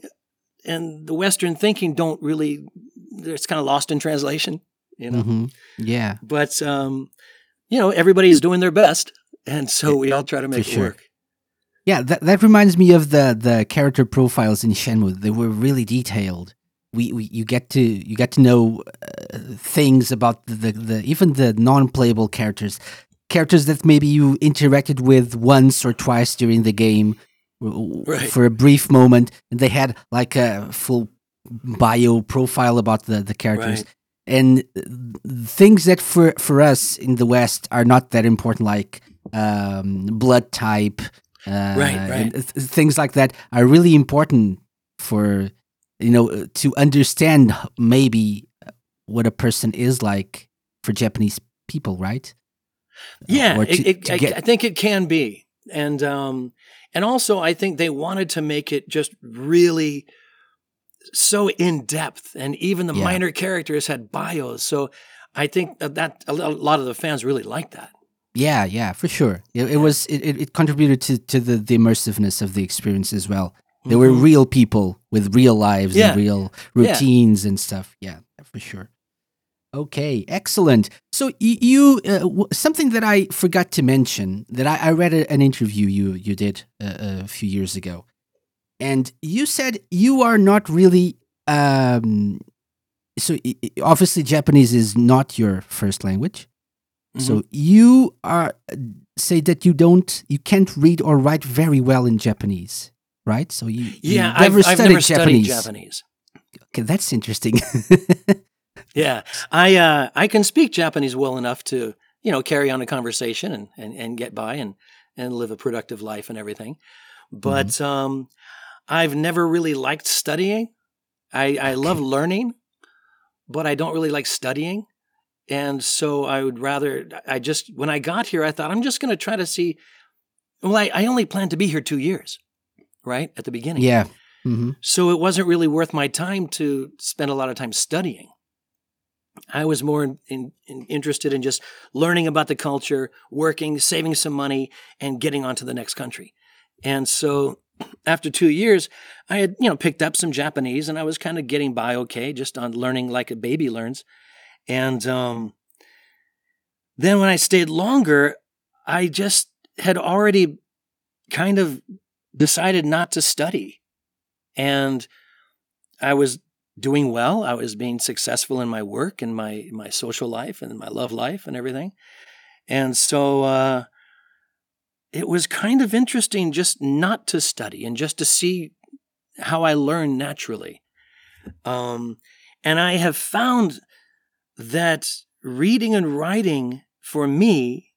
and the Western thinking don't really, it's kind of lost in translation, you know. hmm Yeah. But um, you know, everybody's doing their best, and so we all try to make it sure. work. Yeah, that, that reminds me of the the character profiles in Shenmue. They were really detailed. We, we you get to you get to know uh, things about the, the, the even the non-playable characters, characters that maybe you interacted with once or twice during the game Right. for a brief moment, and they had like a full bio profile about the the characters. Right. And uh, things that for for us in the West are not that important, like um, blood type, uh, Right, and right. th- things like that are really important for you know uh, to understand maybe uh, what a person is like for Japanese people, right? Yeah, Or it, to- it, to I, get- I think it can be, and um, and also I think they wanted to make it just really so in depth, and even the Yeah. minor characters had bios. So I think that, a lot of the fans really liked that. Yeah, yeah, for sure. It, it was it, it contributed to to the, the immersiveness of the experience as well. There were Mhm. real people with real lives Yeah. and real Yeah. routines and stuff. Yeah, for sure. Okay, excellent. So you uh, w- something that I forgot to mention that I, I read a, an interview you you did uh, a few years ago, and you said you are not really. Um, so obviously Japanese is not your first language. So Mm-hmm. you are say that you don't you can't read or write very well in Japanese, right? So you you yeah, never I've, I've studied never studied Japanese. Japanese. Okay, that's interesting. [laughs] Yeah, I uh, I can speak Japanese well enough to you know carry on a conversation and, and, and get by and and live a productive life and everything, but Mm-hmm. um, I've never really liked studying. I I love learning, but I don't really like studying, and so I would rather I just when I got here I thought I'm just going to try to see. Well, I, I only planned to be here two years, right at the beginning. yeah. hmm So it wasn't really worth my time to spend a lot of time studying. I was more in, in, in- interested in just learning about the culture, working, saving some money, and getting on to the next country. And so after two years, I had, you know, picked up some Japanese and I was kind of getting by okay, just on learning like a baby learns. And um, then when I stayed longer, I just had already kind of decided not to study. And I was doing well. I was being successful in my work and my my social life and my love life and everything. And so uh, it was kind of interesting just not to study and just to see how I learn naturally. Um, and I have found that reading and writing for me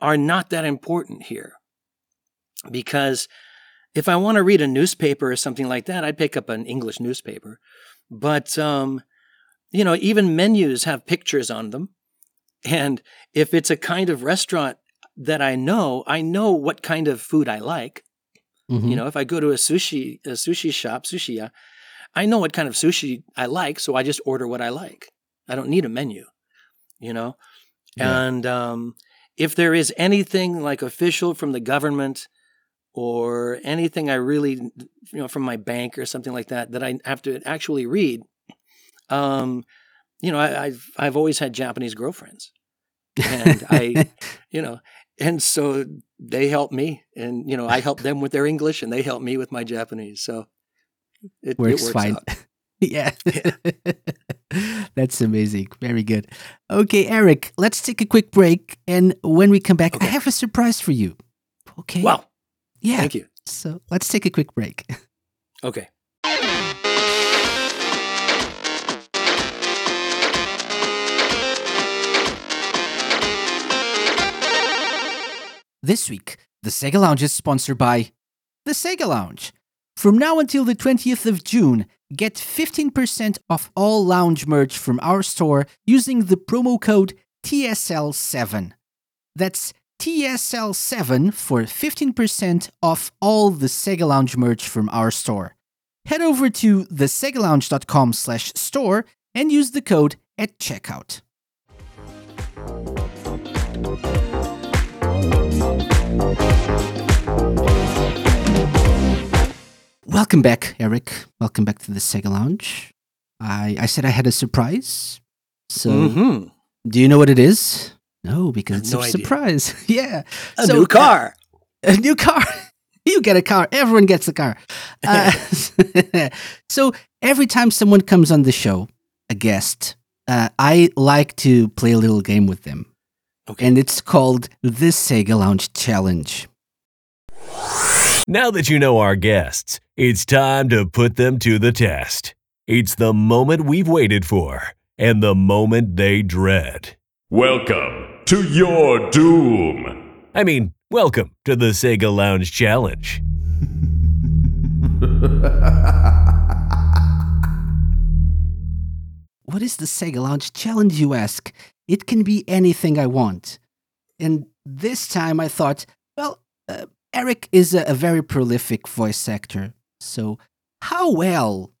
are not that important here because if I want to read a newspaper or something like that, I'd pick up an English newspaper. But um, you know, even menus have pictures on them, and if it's a kind of restaurant that I know, I know what kind of food I like. hmm You know, if I go to a sushi a sushi shop, sushiya, I know what kind of sushi I like, so I just order what I like. I don't need a menu. You know, Yeah. and um, if there is anything like official from the government or anything I really, you know, from my bank or something like that that I have to actually read, um, you know, I, I've I've always had Japanese girlfriends, and [laughs] I, you know, and so they help me, and you know, I help them with their English, and they help me with my Japanese. So it it works, works fine. out. Yeah. [laughs] That's amazing. Very good. Okay, Eric, let's take a quick break. And when we come back, I have a surprise for you. Okay. Wow, yeah. thank you. So let's take a quick break. [laughs] Okay. This week, the Sega Lounge is sponsored by the Sega Lounge. From now until the 20th of June, get 15% off all lounge merch from our store using the promo code TSL7. That's TSL7 for 15% off all the Sega Lounge merch from our store. Head over to thesegalounge.com slash store and use the code at checkout. Welcome back, Eric. Welcome back to the Sega Lounge. I, I said I had a surprise. So, hmm do you know what it is? No, because it's no a idea. surprise. [laughs] yeah. A So, new car. a new car. [laughs] you get a car. Everyone gets a car. [laughs] Uh, so every time someone comes on the show, a guest, uh, I like to play a little game with them. Okay. And it's called the Sega Lounge Challenge. Now that you know our guests, it's time to put them to the test. It's the moment we've waited for and the moment they dread. Welcome to your doom. I mean, welcome to the Sega Lounge Challenge. [laughs] What is the Sega Lounge Challenge, you ask? It can be anything I want. And this time I thought, well, uh, Eric is a, a very prolific voice actor. So, how well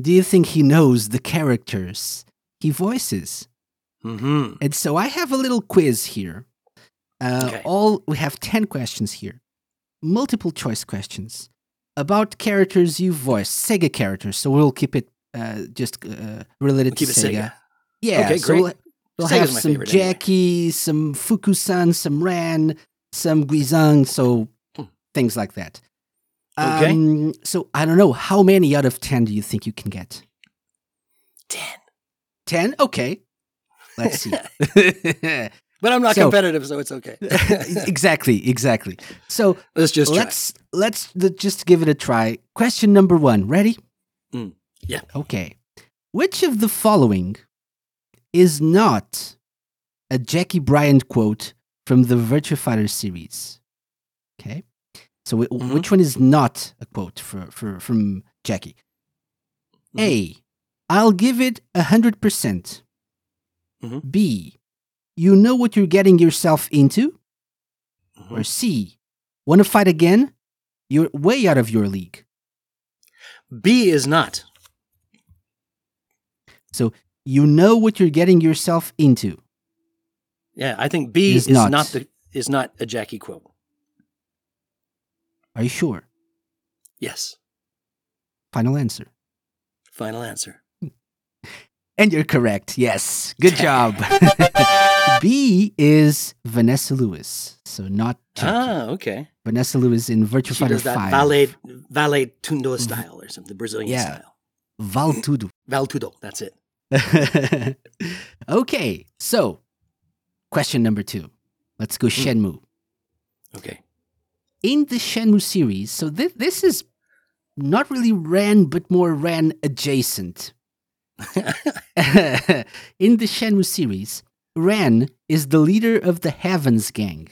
do you think he knows the characters he voices? hmm And so I have a little quiz here. Uh, Okay. All we have ten questions here, multiple choice questions about characters you voiced, Sega characters. So we'll keep it uh, just uh, related Keep to Sega. Sega. Yeah. Okay, so great. We'll, we'll Sega's have some favorite anyway. Jacky, some Fukusan, some Ren, some Guizhang, so. Things like that. Okay. Um, so I don't know how many out of ten do you think you can get? Ten. Ten. Okay. Let's see. [laughs] [laughs] But I'm not So- competitive, so it's okay. [laughs] exactly, exactly. So Let's just try. let's let's just give it a try. Question number one. Ready? Mm, yeah. Okay. Which of the following is not a Jacky Bryant quote from the Virtua Fighter series? Okay. So wh- Mhm. which one is not a quote for, for from Jacky? Mhm. A. I'll give it a hundred percent. Mhm. B. You know what you're getting yourself into. Mhm. Or C, want to fight again? You're way out of your league. B is not. So you know what you're getting yourself into. Yeah, I think B Is is, not. not. the is not a Jacky quote. Are you sure? Yes. Final answer. Final answer. And you're correct. Yes. Good job. [laughs] B is Vanessa Lewis. So not Jacky. Ah, okay. Vanessa Lewis in Virtua She Fighter does that 5. valet valet tundo style or something, Brazilian Yeah. style. Vale Tudo. Vale tudo. That's it. [laughs] okay. So, question number two. Let's go Hmm. Shenmue. Okay. In the Shenmue series, so thi- this is not really Ren, but more Ren adjacent. [laughs] in the Shenmue series, Ren is the leader of the Heavens Gang.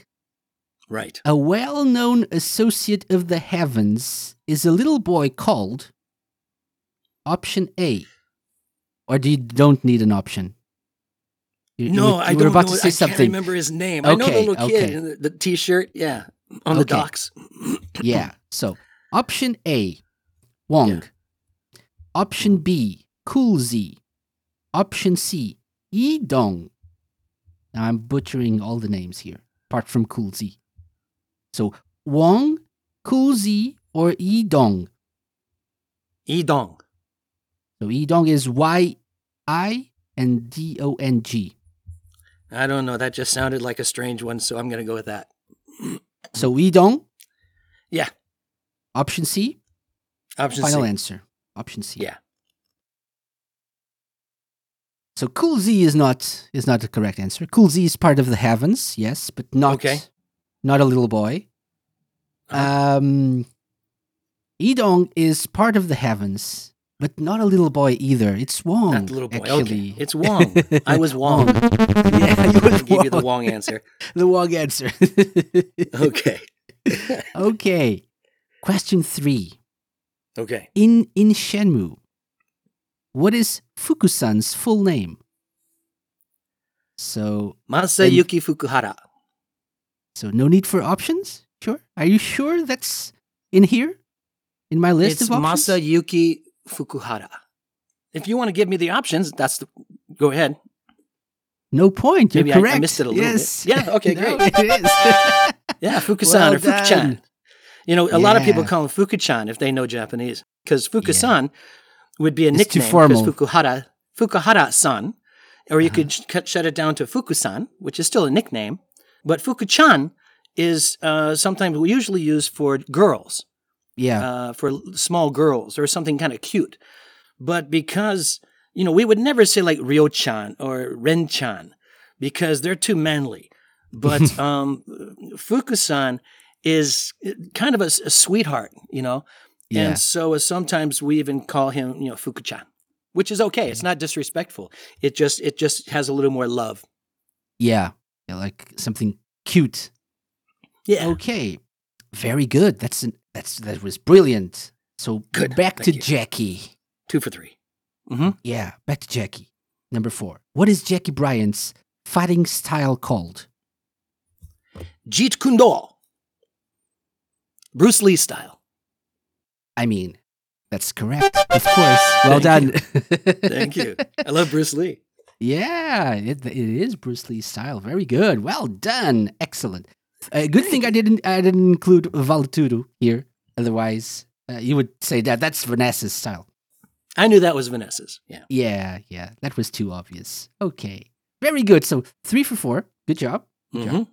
right. A well known associate of the Heavens is a little boy called Option A. Or do you don't need an option? You- you No, I you don't about know. to say I something. can't remember his name. I know the Okay, little kid okay. in the, the t-shirt. Yeah, on the Okay. docks. [clears throat] Yeah. So option A, Wong. Yeah. Option B, Cool Z. Option C, Yi Dong. Now I'm butchering all the names here, apart from Cool Z. So Wong, Cool Z, or Yi Dong. Idong. So Yi Dong is Y I and D O N G. I don't know. That just sounded like a strange one, so I'm going to go with that. [clears throat] So we don't. Yeah. Option C. Option Final C. answer. Option C. Yeah. So Cool Z is not is not the correct answer. Cool Z is part of the heavens, yes, but not Okay. not a little boy. Uh-huh. Um Idong is part of the heavens, but not a little boy either. It's Wong. Not the little boy. Actually. Okay. It's Wong. I was [laughs] Wong. yeah, you I [laughs] gave you the Wong. Wong answer. [laughs] the Wong answer. Okay. okay. Question three. Okay. In in Shenmue, what is Fukusan's full name? So Masayuki Fukuhara. So no need for options? Sure. Are you sure that's in here? In my list it's of options? It's Masayuki Fukuhara. If you want to give me the options, that's the. Go ahead. No point. You're Maybe I- I missed it a little bit. yes. Yeah, okay, [laughs] No, great. it is. [laughs] Yeah, Fukusan Well or Fukuchan. You know, a lot of people call him Fukuchan if they know Japanese, because Fukusan would be a It's too nickname. formal. Because Fukuhara, Fukuhara-san, or you could sh- cut, shut it down to Fukusan, which is still a nickname. But Fukuchan is uh, sometimes we usually use for girls, Yeah. uh, for small girls or something kind of cute. But because you know, we would never say like Ryo-chan or Ren-chan because they're too manly. But [laughs] um, Fukusan is uh, kind of a sweetheart, you know. yeah. And so uh, sometimes we even call him, you know, Fukuchan, which is okay. It's not disrespectful. It just it just has a little more love. yeah. Yeah. Like something cute. Yeah. Okay. Very good. That's an, that's that was brilliant. So Good. back Thank to you. Jacky. Two for 3 Mm-hmm. Yeah, back to Jacky. Number four. What is Jacky Bryant's fighting style called? Jeet Kune Do. Bruce Lee style. I mean, that's correct. Of course. [laughs] Well Thank done. Thank you. I love Bruce Lee. [laughs] Yeah, it, it is Bruce Lee style. Very good. Well done. Excellent. Uh, good thing I didn't I didn't include Valeturo here. Otherwise, uh, you would say that that's Vanessa's style. I knew that was Vanessa's. Yeah. Yeah, yeah. That was too obvious. Okay. Very good. So three for four. Good job. Good job. Mhm.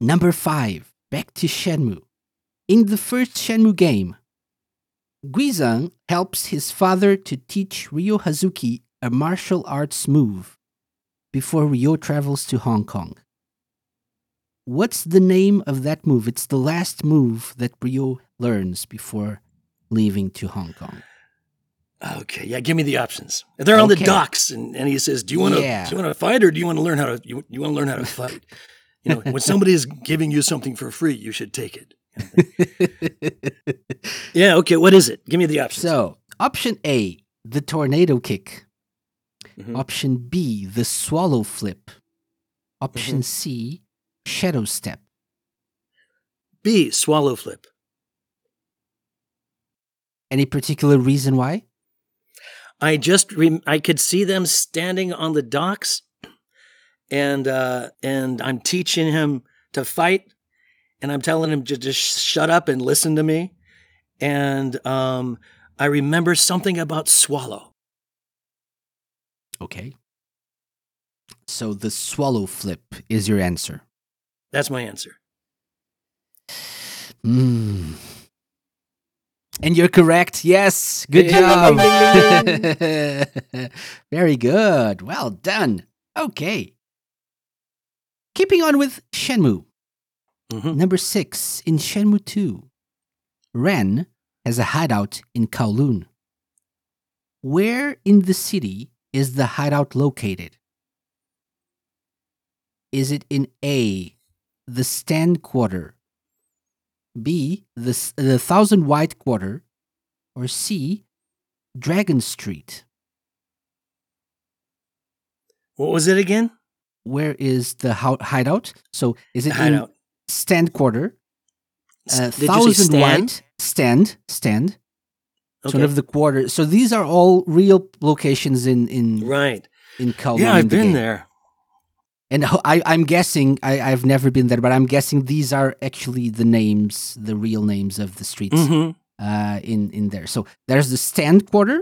Number five. Back to Shenmue. In the first Shenmue game, Guizhang helps his father to teach Ryo Hazuki a martial arts move before Ryo travels to Hong Kong. What's the name of that move? It's the last move that Ryo learns before leaving to Hong Kong. Okay. Yeah. Give me the options. They're on the docks, and, and he says, "Do you want to Yeah. do you want to fight, or do you want to learn how to you, you want to learn how to [laughs] fight?" you know, when somebody is giving you something for free, you should take it. [laughs] Yeah. Okay. What is it? Give me the options. so, option A, the tornado kick. Mhm. Option B, the swallow flip. Option Mhm. C, shadow step. B. Swallow flip. Any particular reason why? I just rem- I could see them standing on the docks, and uh, and I'm teaching him to fight, and I'm telling him to just shut up and listen to me, and um, I remember something about swallow. Okay. So the swallow flip is your answer. That's my answer. Hmm. And you're correct. Yes. Good job. ding, ding, [laughs] Very good. Well done. Okay. Keeping on with Shenmue. Mhm. Number six, in Shenmue 2, Ren has a hideout in Kowloon. Where in the city is the hideout located? Is it in A, the Stand Quarter, B, the, the Thousand White Quarter, or C, Dragon Street? What was it again? Where is the hideout? So is it in Stand Quarter, uh, Did you say thousand stand? white stand stand Okay. sort of the quarter so these are all real locations in in right. in Kowloon Yeah, I've been game. there. And I, i'm guessing I, i've never been there but i'm guessing these are actually the names the real names of the streets hmm uh in in there so there's the stand quarter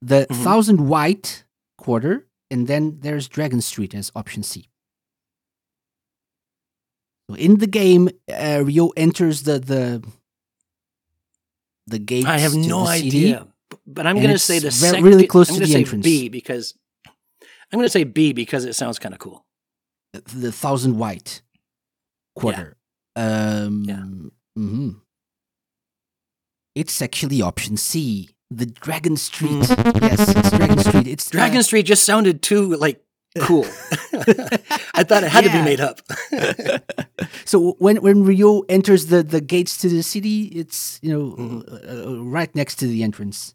the Mhm. thousand white quarter and then there's dragon street as option c so in the game uh, Ryo enters the the the gates I have no city. idea, but I'm going to say the second. really close I'm to the say entrance. B because I'm going to say B because it sounds kind of cool. The thousand white quarter. Um, Yeah. mhm. It's actually option C, the Dragon Street. Mm. Yes, it's Dragon Street. It's uh, Dragon Street just sounded too like cool. [laughs] I thought it had to be made up. [laughs] so when when Ryo enters the the gates to the city, it's you know Mhm. uh, uh, right next to the entrance,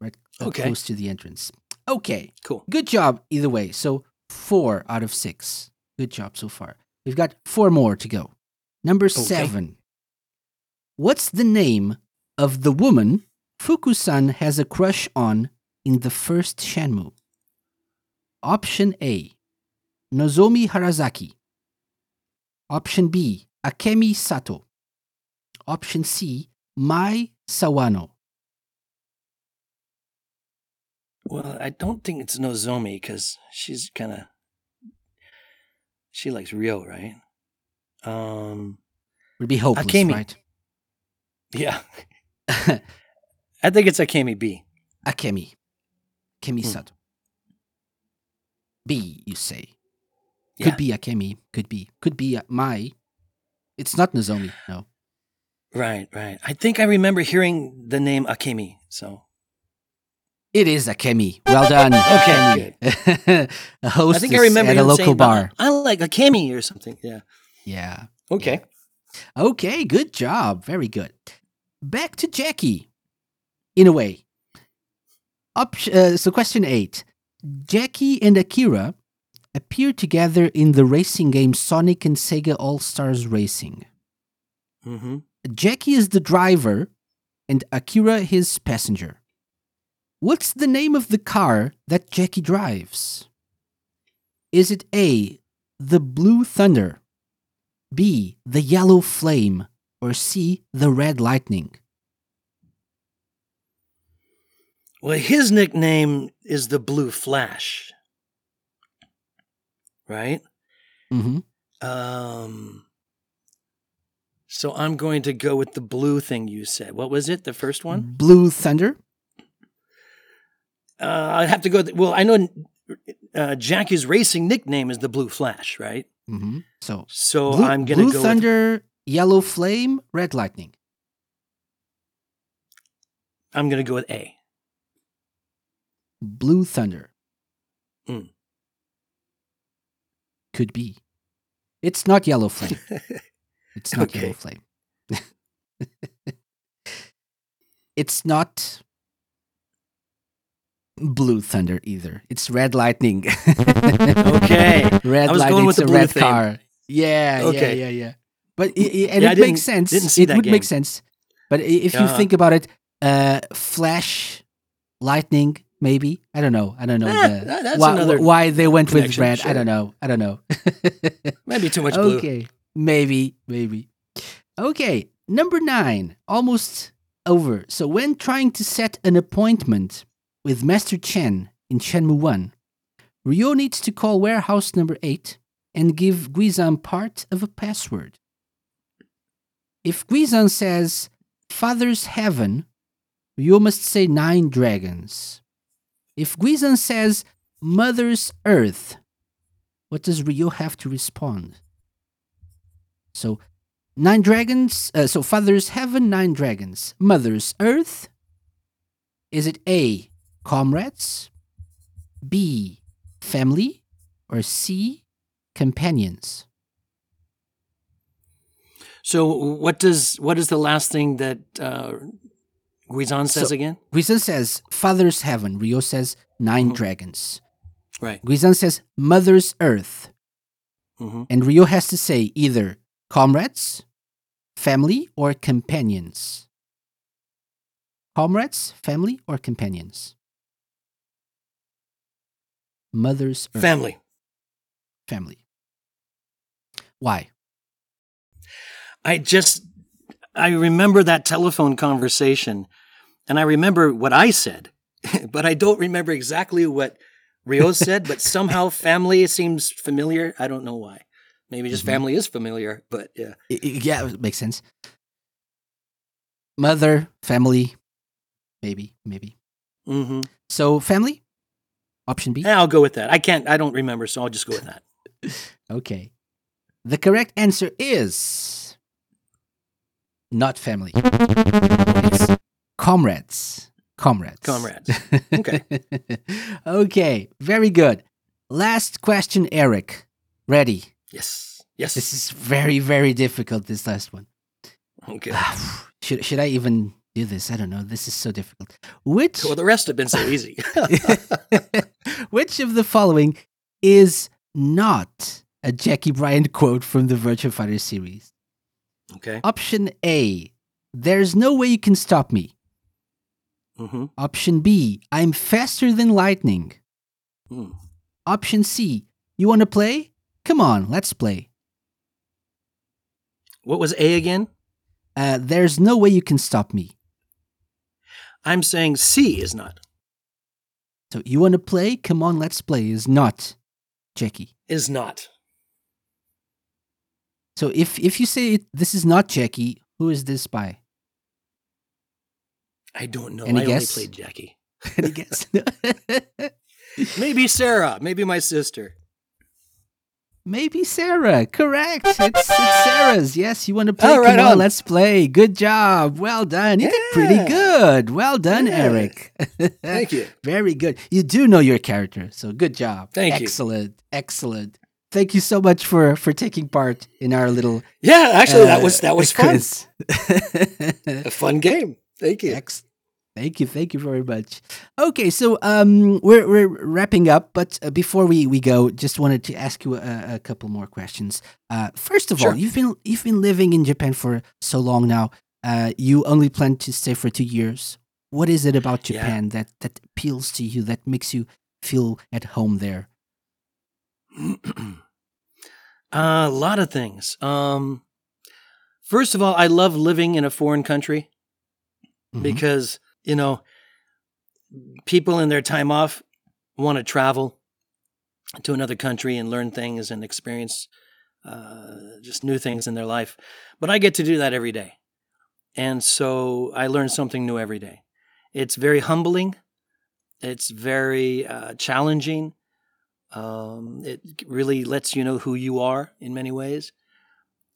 right uh, Okay. close to the entrance. Okay, cool. good job either way. So four out of six. Good job so far. We've got four more to go. Number seven. What's the name of the woman Fukusan has a crush on in the first Shenmue? Option A. Nozomi Harasaki. Option B. Akemi Sato. Option C. Mai Sawano. Well, I don't think it's Nozomi because she's kind of she likes Ryo, right? Um, Would be hopeless, Akemi. right? yeah, [laughs] I think it's Akemi B. Akemi. Akemi Hmm. Sato. B, you say. Yeah. Could be Akemi. Could be. Could be uh, Mai. It's not Nozomi. No. Right, right. I think I remember hearing the name Akemi. So It is a Akemi. Well done. [laughs] Okay, [laughs] a I hostess think I remember at a local saying, bar. I like a Akemi or something. Yeah. Yeah. Okay. Okay, good job. Very good. Back to Jacky. In a way. Up, uh, so, question eight Jacky and Akira appear together in the racing game Sonic and Sega All Stars Racing. Mm-hmm. Jacky is the driver and Akira his passenger. What's the name of the car that Jacky drives? Is it A, the Blue Thunder, B, the Yellow Flame, or C, the Red Lightning? Well, his nickname is the Blue Flash. Right? Mm-hmm. Um so I'm going to go with the blue thing you said. What was it? The first one? Blue Thunder? Uh, I have to go. Th- well, I know uh, Jacky's racing nickname is the Blue Flash, right? Mm-hmm. So, So Blue, I'm going to Blue go. With, Thunder, Yellow Flame, Red Lightning. I'm going to go with A. Blue Thunder. Mm. Could be. It's not Yellow Flame. [laughs] It's not Okay. Yellow Flame. [laughs] it's not Blue Thunder either. It's Red Lightning. [laughs] Okay. Red I was going Lightning's with the a blue red theme. car. Yeah, Okay. yeah, yeah, yeah. But i- i- and Yeah, it makes sense. didn't see it that would make sense. But i- if you think about it, uh, Flash, Lightning, maybe. I don't know. I don't know Eh, the, that's why, why they went with connection, red. I don't know. I don't know. [laughs] Maybe too much blue. Okay, maybe, maybe. Okay, number nine, almost over. So when trying to set an appointment with Master Chen in Shenmue 1, Ryo needs to call warehouse number 8 and give Guizhang part of a password. If Guizhang says, Father's Heaven, Ryo must say Nine Dragons. If Guizhang says, Mother's Earth, what does Ryo have to respond? So, Nine Dragons, uh, so Father's Heaven, Nine Dragons. Mother's Earth, is it A, comrades, B, family, or C, companions? So what does what is the last thing that uh, Guizhang says So- again? Guizhang says Father's Heaven. Ryo says 9 Mhm. dragons. Right. Guizhang says Mother's Earth. hmm And Ryo has to say either comrades, family, or companions. Comrades, family, or companions? Mother's Earth. Family. family. Why? I just I remember that telephone conversation, and I remember what I said, [laughs] but I don't remember exactly what Ryo [laughs] said. But somehow family seems familiar. I don't know why. Maybe just Mhm. family is familiar, but yeah. Yeah, it makes sense. Mother, family, maybe, maybe. hmm So family, option B. Eh, I'll go with that. I can't. I don't remember, so I'll just go with that. [laughs] Okay. The correct answer is not family. It's comrades. Comrades. Comrades. [laughs] Okay. okay. Very good. Last question, Eric. Ready? Yes. Yes. This is very, very difficult. This last one. okay. [sighs] should should I even do this? I don't know. This is so difficult. Which Well, the rest have been so easy. [laughs] [laughs] which of the following is not a Jacky Bryant quote from the Virtua Fighter series? Okay. Option A, there's no way you can stop me. Mm-hmm. Option B, I'm faster than lightning. Hmm. Option C, you want to play? Come on, let's play. What was A again? Uh, there's no way you can stop me. I'm saying C is not. So you want to play? Come on, let's play is not Jacky. Is not. So if if you say it, this is not Jacky, who is this by? I don't know. Any I guess? only played Jacky. [laughs] Any guess? [laughs] Maybe Sarah. Maybe my sister. Maybe Sarah. Correct. It's, it's Sarah's. Yes, you want to play? Oh, right Come on, on. let's play. Good job. Well done. You did pretty good. Well done, Yeah. Eric. Thank you. [laughs] Very good. You do know your character, so good job. Thank you. Excellent. Excellent. Thank you so much for for taking part in our little. Yeah, actually, that uh, was that was fun. [laughs] A fun game. Thank you. Ex- Thank you, thank you very much. Okay, so um, we're we're wrapping up, but uh, before we, we go, just wanted to ask you a, a couple more questions. Uh, first of all, you've been you've been living in Japan for so long now. Uh, you only plan to stay for two years. What is it about Yeah. Japan that that appeals to you, that makes you feel at home there? [clears throat] a lot of things. Um, first of all, I love living in a foreign country Mhm. because you know people in their time off want to travel to another country and learn things and experience uh, just new things in their life. But I get to do that every day, and so I learn something new every day. It's very humbling. It's very uh, challenging. Um, it really lets you know who you are in many ways.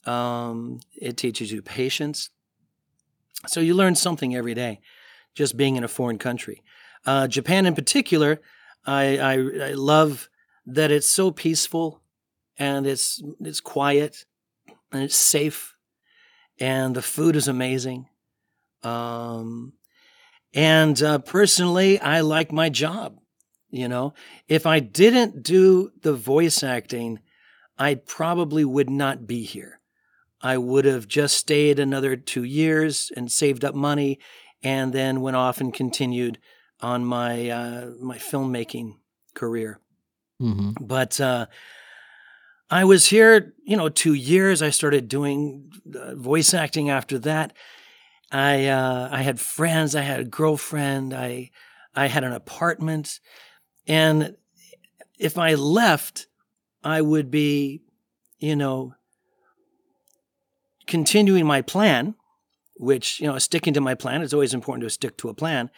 Um, it teaches you patience. So you learn something every day just being in a foreign country. Uh, Japan, in particular, I, I, I love that it's so peaceful and it's, it's quiet and it's safe and the food is amazing. Um, and uh, personally, I like my job. You know, if I didn't do the voice acting, I probably would not be here. I would have just stayed another two years and saved up money, and then went off and continued on my uh, my filmmaking career. Mhm. But uh, I was here, you know, two years. I started doing uh, voice acting after that. I uh, I had friends. I had a girlfriend. I I had an apartment, and if I left, I would be, you know, continuing my plan, which you know, sticking to my plan. It's always important to stick to a plan.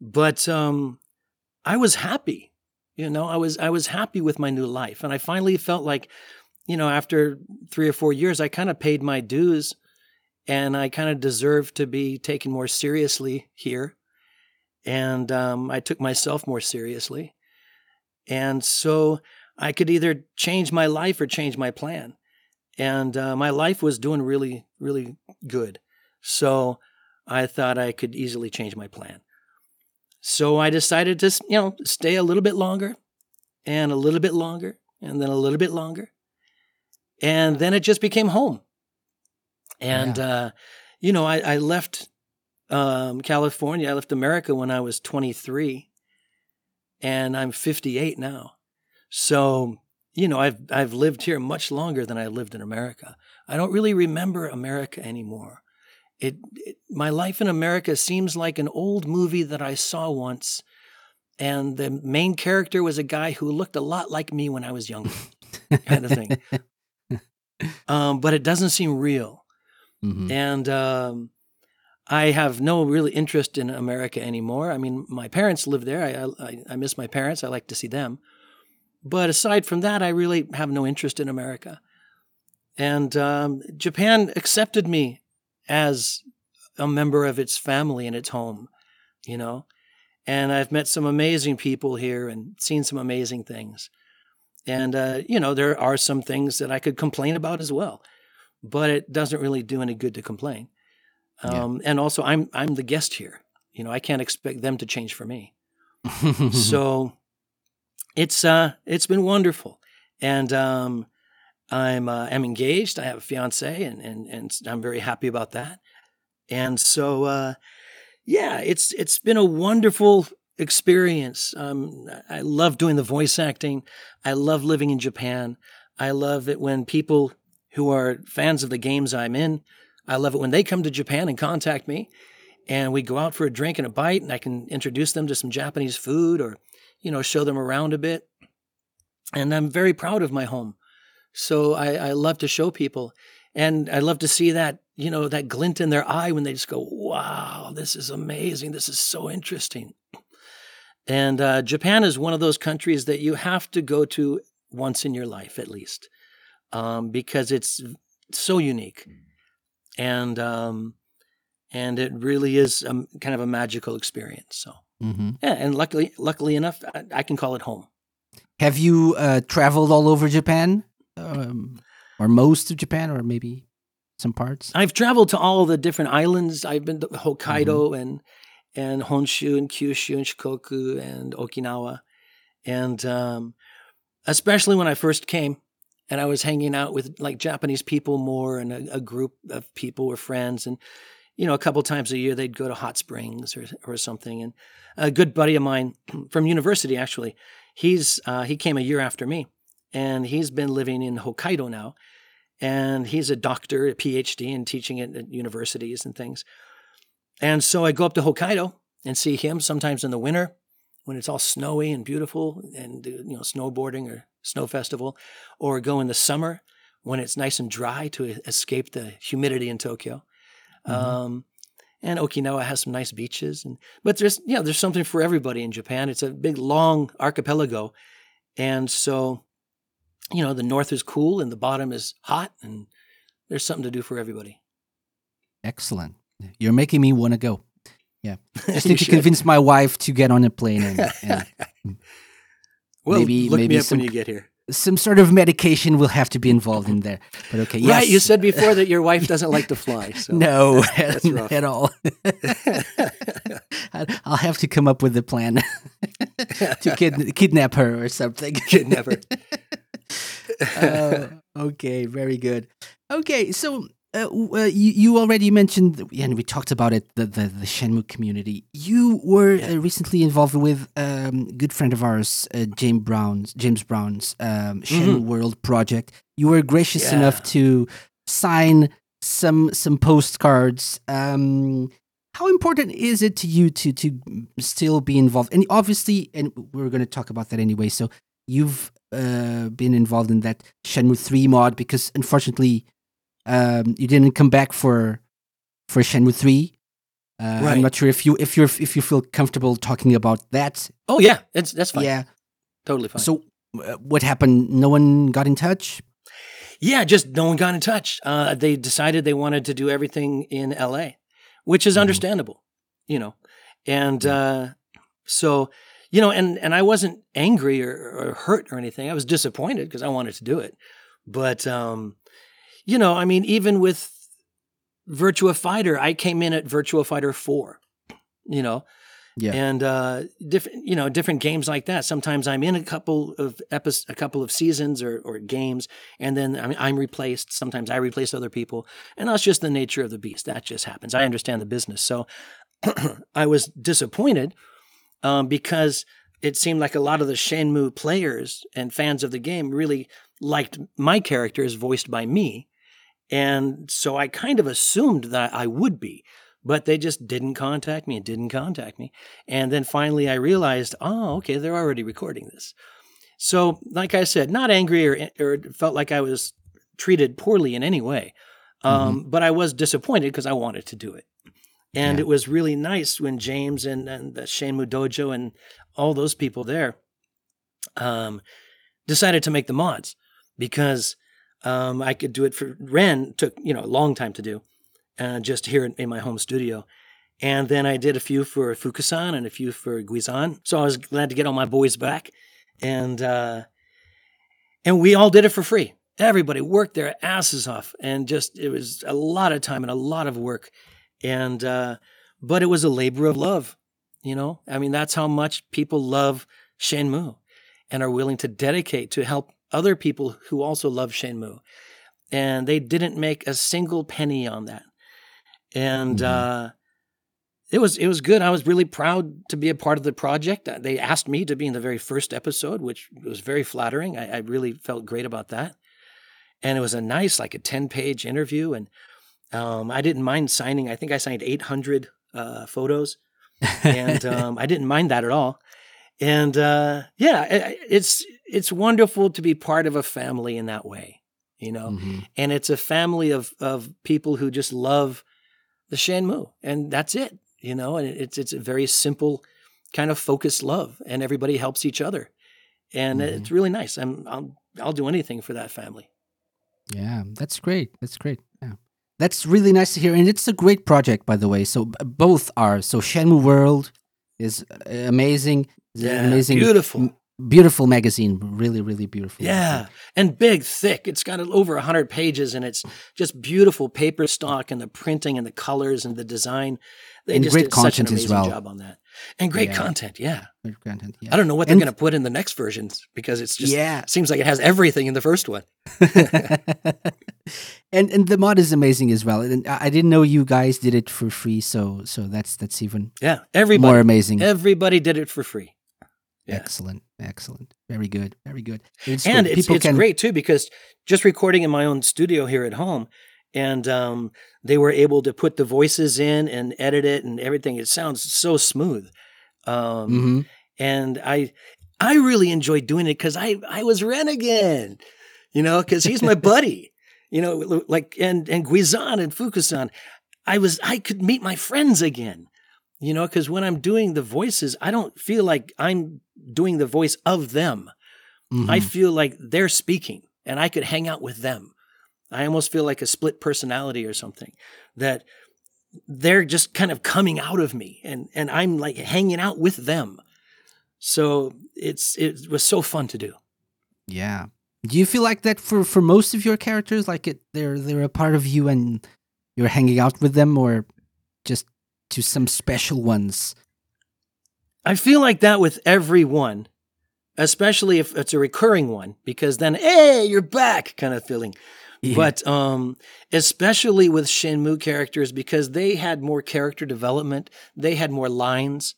But um, I was happy you know i was i was happy with my new life and i finally felt like you know after 3 or 4 years i kind of paid my dues and i kind of deserved to be taken more seriously here and um, i took myself more seriously and so i could either change my life or change my plan and uh, my life was doing really really good so i thought i could easily change my plan so I decided to, you know, stay a little bit longer and a little bit longer and then a little bit longer. And then it just became home. And, uh, you know, I, I left um, California, I left America when I was 23 and I'm 58 now. So, you know, I've, I've lived here much longer than I lived in America. I don't really remember America anymore. It, it my life in America seems like an old movie that I saw once, and the main character was a guy who looked a lot like me when I was younger, [laughs] kind of thing. um, but it doesn't seem real, Mhm. and um, I have no really interest in America anymore. I mean, my parents live there. I, I I miss my parents. I like to see them, but aside from that, I really have no interest in America. And um, Japan accepted me as a member of its family and its home, you know. And I've met some amazing people here and seen some amazing things. And, uh, you know, there are some things that I could complain about as well, but it doesn't really do any good to complain. Yeah. Um, And also, I'm, I'm the guest here. You know, I can't expect them to change for me. [laughs] so it's, uh, it's been wonderful. And um, I'm uh, I'm engaged. I have a fiance, and and and I'm very happy about that. And so, uh, yeah, it's it's been a wonderful experience. Um, I love doing the voice acting. I love living in Japan. I love it when people who are fans of the games I'm in, I love it when they come to Japan and contact me and we go out for a drink and a bite and I can introduce them to some Japanese food or, you know, show them around a bit. And I'm very proud of my home. So I, I love to show people. And I love to see that, you know, that glint in their eye when they just go, wow, this is amazing. This is so interesting. And uh, Japan is one of those countries that you have to go to once in your life, at least, um, because it's so unique. And, um, and it really is a, kind of a magical experience. So, hmm yeah, and luckily, luckily enough, I, I can call it home. Have you uh, traveled all over Japan, um, or most of Japan, or maybe some parts? I've traveled to all the different islands. I've been to Hokkaido and and Honshu and Kyushu and Shikoku and Okinawa, and um, especially when I first came, and I was hanging out with like Japanese people more, and a, a group of people were friends, and you know, a couple times a year they'd go to hot springs or or something. And a good buddy of mine [clears throat] from university, actually, he's uh, he came a year after me, and he's been living in Hokkaido now, and he's a doctor, a PhD, and teaching at, at universities and things. And so I go up to Hokkaido and see him sometimes in the winter when it's all snowy and beautiful, and you know, snowboarding or snow festival, or go in the summer when it's nice and dry to escape the humidity in Tokyo. Mhm. Um, and Okinawa has some nice beaches, and but there's yeah, there's something for everybody in Japan. It's a big long archipelago, and so you know the north is cool and the bottom is hot, and there's something to do for everybody. Excellent. You're making me want to go. Yeah, [laughs] just need to should. convince my wife to get on a plane and, [laughs] and Well, maybe- look maybe me up some- when you get here. some sort of medication will have to be involved in there. But okay, yes. Right, you said before that your wife [laughs] doesn't like to fly. So. no that's rough. at all. I'll have to come up with a plan to kid- kidnap her or something. Kidnap her. Uh, okay, very good. Okay, so uh, w- uh, you, you already mentioned, and we talked about it, the, the, the Shenmue community. You were uh, recently involved with um, a good friend of ours, uh, James Brown's James Brown's um, Shenmue World project. You were gracious Mm-hmm. Yeah. enough to sign some some postcards. Um, how important is it to you to to still be involved? And obviously, and we're going to talk about that anyway. So you've uh, been involved in that Shenmue three mod because unfortunately, um, you didn't come back for for Shenmue three. Uh, I'm not sure if you if you if you feel comfortable talking about that. Oh yeah, that's that's fine. Yeah. totally fine. So uh, what happened? No one got in touch. Yeah, just no one got in touch. Uh, they decided they wanted to do everything in LA, which is Mhm. understandable, you know. And uh, so, you know, and and I wasn't angry or, or hurt or anything. I was disappointed because I wanted to do it. But um, you know, I mean, even with Virtua Fighter, I came in at Virtua Fighter Four. You know, Yeah. and uh, different you know different games like that. Sometimes I'm in a couple of episodes, a couple of seasons or, or games, and then I'm, I'm replaced. Sometimes I replace other people, and that's just the nature of the beast. That just happens. I understand the business, so [clears throat] I was disappointed um, because it seemed like a lot of the Shenmue players and fans of the game really liked my characters voiced by me, and so I kind of assumed that I would be but they just didn't contact me and didn't contact me. And then finally I realized, oh, okay, they're already recording this. So, like I said, not angry or, or felt like I was treated poorly in any way, um, but I was disappointed because I wanted to do it. And Yeah. it was really nice when James and, and the Shenmue Dojo and all those people there um, decided to make the mods because um, I could do it for Ren took you know a long time to do, uh, just here in, in my home studio. And then I did a few for Fuku-san and a few for Guizhang. So I was glad to get all my boys back. And uh, and we all did it for free. Everybody worked their asses off, and just it was a lot of time and a lot of work. And uh, but it was a labor of love, you know. I mean, that's how much people love Shenmue and are willing to dedicate to help other people who also love Shenmue, and they didn't make a single penny on that. And Mhm. uh, it was it was good. I was really proud to be a part of the project. Uh, They asked me to be in the very first episode, which was very flattering. I, I really felt great about that. And it was a nice, like a ten page interview, and um, I didn't mind signing. I think I signed eight hundred uh, photos, and [laughs] um, I didn't mind that at all. And uh, yeah, i- i- it's it's wonderful to be part of a family in that way, you know. Mhm. And it's a family of of people who just love the Shenmue, and that's it, you know. And it's it's a very simple kind of focused love, and everybody helps each other, and Mhm. it's really nice. I'm I'll I'll do anything for that family. Yeah, that's great. That's great. That's really nice to hear. And it's a great project, by the way. So both are. So Shenmue World is uh, amazing. Yeah, amazing. beautiful. Beautiful magazine. Really, really beautiful. Yeah, magazine. and big, thick. It's got over hundred pages, and it's just beautiful paper stock, and the printing, and the colors, and the design. They And great did such an content as well. job on that, and great Yeah. content. Yeah, Great content. Yeah. I don't know what they're going to put in the next versions because it's just Yeah. seems like it has everything in the first one. [laughs] and and the mod is amazing as well. And I didn't know you guys did it for free, so so that's that's even Yeah, everybody, more amazing. everybody did it for free. yeah. Excellent, excellent, very good, very good. It's and it's, it's can- great too because just recording in my own studio here at home and um, they were able to put the voices in and edit it and everything it sounds so smooth um, Mhm. and i i really enjoyed doing it because i i was ren again you know because he's my [laughs] buddy you know like and and guizhang and fuku-san i was i could meet my friends again you know because when i'm doing the voices i don't feel like i'm doing the voice of them I Mhm. feel like they're speaking and I could hang out with them. I almost feel like a split personality or something that they're just kind of coming out of me and, and I'm like hanging out with them. So it's it was so fun to do. Yeah. Do you feel like that for for most of your characters? Like it, they're they're a part of you, and you're hanging out with them, or just to some special ones? I feel like that with everyone, especially if it's a recurring one, because then, hey, you're back kind of feeling. Yeah. But um, especially with Shenmue characters, because they had more character development, they had more lines.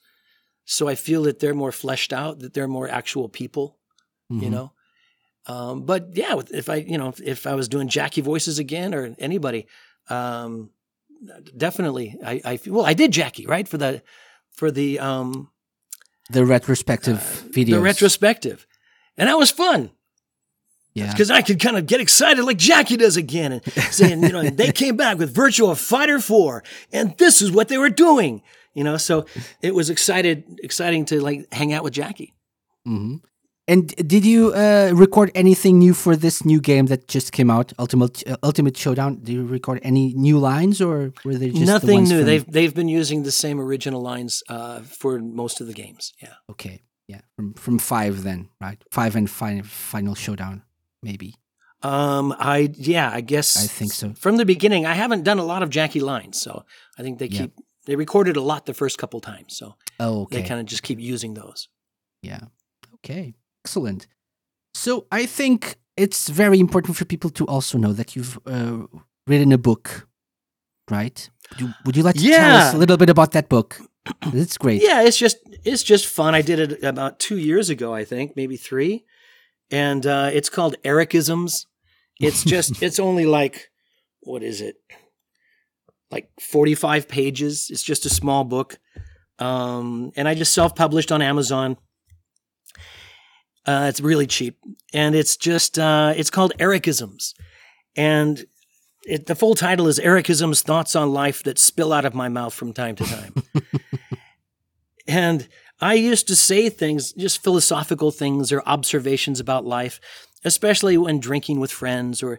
So I feel that they're more fleshed out, that they're more actual people, you Mhm. know? Um, but yeah, if I, you know, if, if I was doing Jacky voices again or anybody, um, definitely, I, I, feel- well, I did Jacky, right? For the, for the, um, the retrospective video the retrospective. And that was fun yeah. because I could kind of get excited like Jacky does again and saying, you know, they [laughs] came back with Virtua Fighter 4 and this is what they were doing, you know, so it was excited, exciting to like hang out with Jacky. hmm And did you uh, record anything new for this new game that just came out, Ultimate uh, Ultimate Showdown? Did you record any new lines, or were they just the Nothing ones new. They've, they've been using the same original lines uh, for most of the games. Yeah. okay, yeah, from from five then, right? Five and fi- Final Showdown, maybe. Um, I, yeah, I guess. I think so. From the beginning, I haven't done a lot of Jacky lines. So I think they Yeah. keep, they recorded a lot the first couple times. So Oh, okay. they kind of just keep using those. Yeah. Okay. Excellent. So I think it's very important for people to also know that you've uh, written a book, right? Would you, would you like to tell us a little bit about that book? It's great. Yeah, it's just it's just fun. I did it about two years ago, I think, maybe three, and uh, it's called Ericisms. It's [laughs] just it's only like what is it? Like forty five pages. It's just a small book, um, and I just self published on Amazon. Uh, it's really cheap, and it's just uh, it's called Ericisms, and it, the full title is Ericisms: Thoughts on Life That Spill Out of My Mouth from Time to Time. [laughs] And I used to say things, just philosophical things or observations about life, especially when drinking with friends or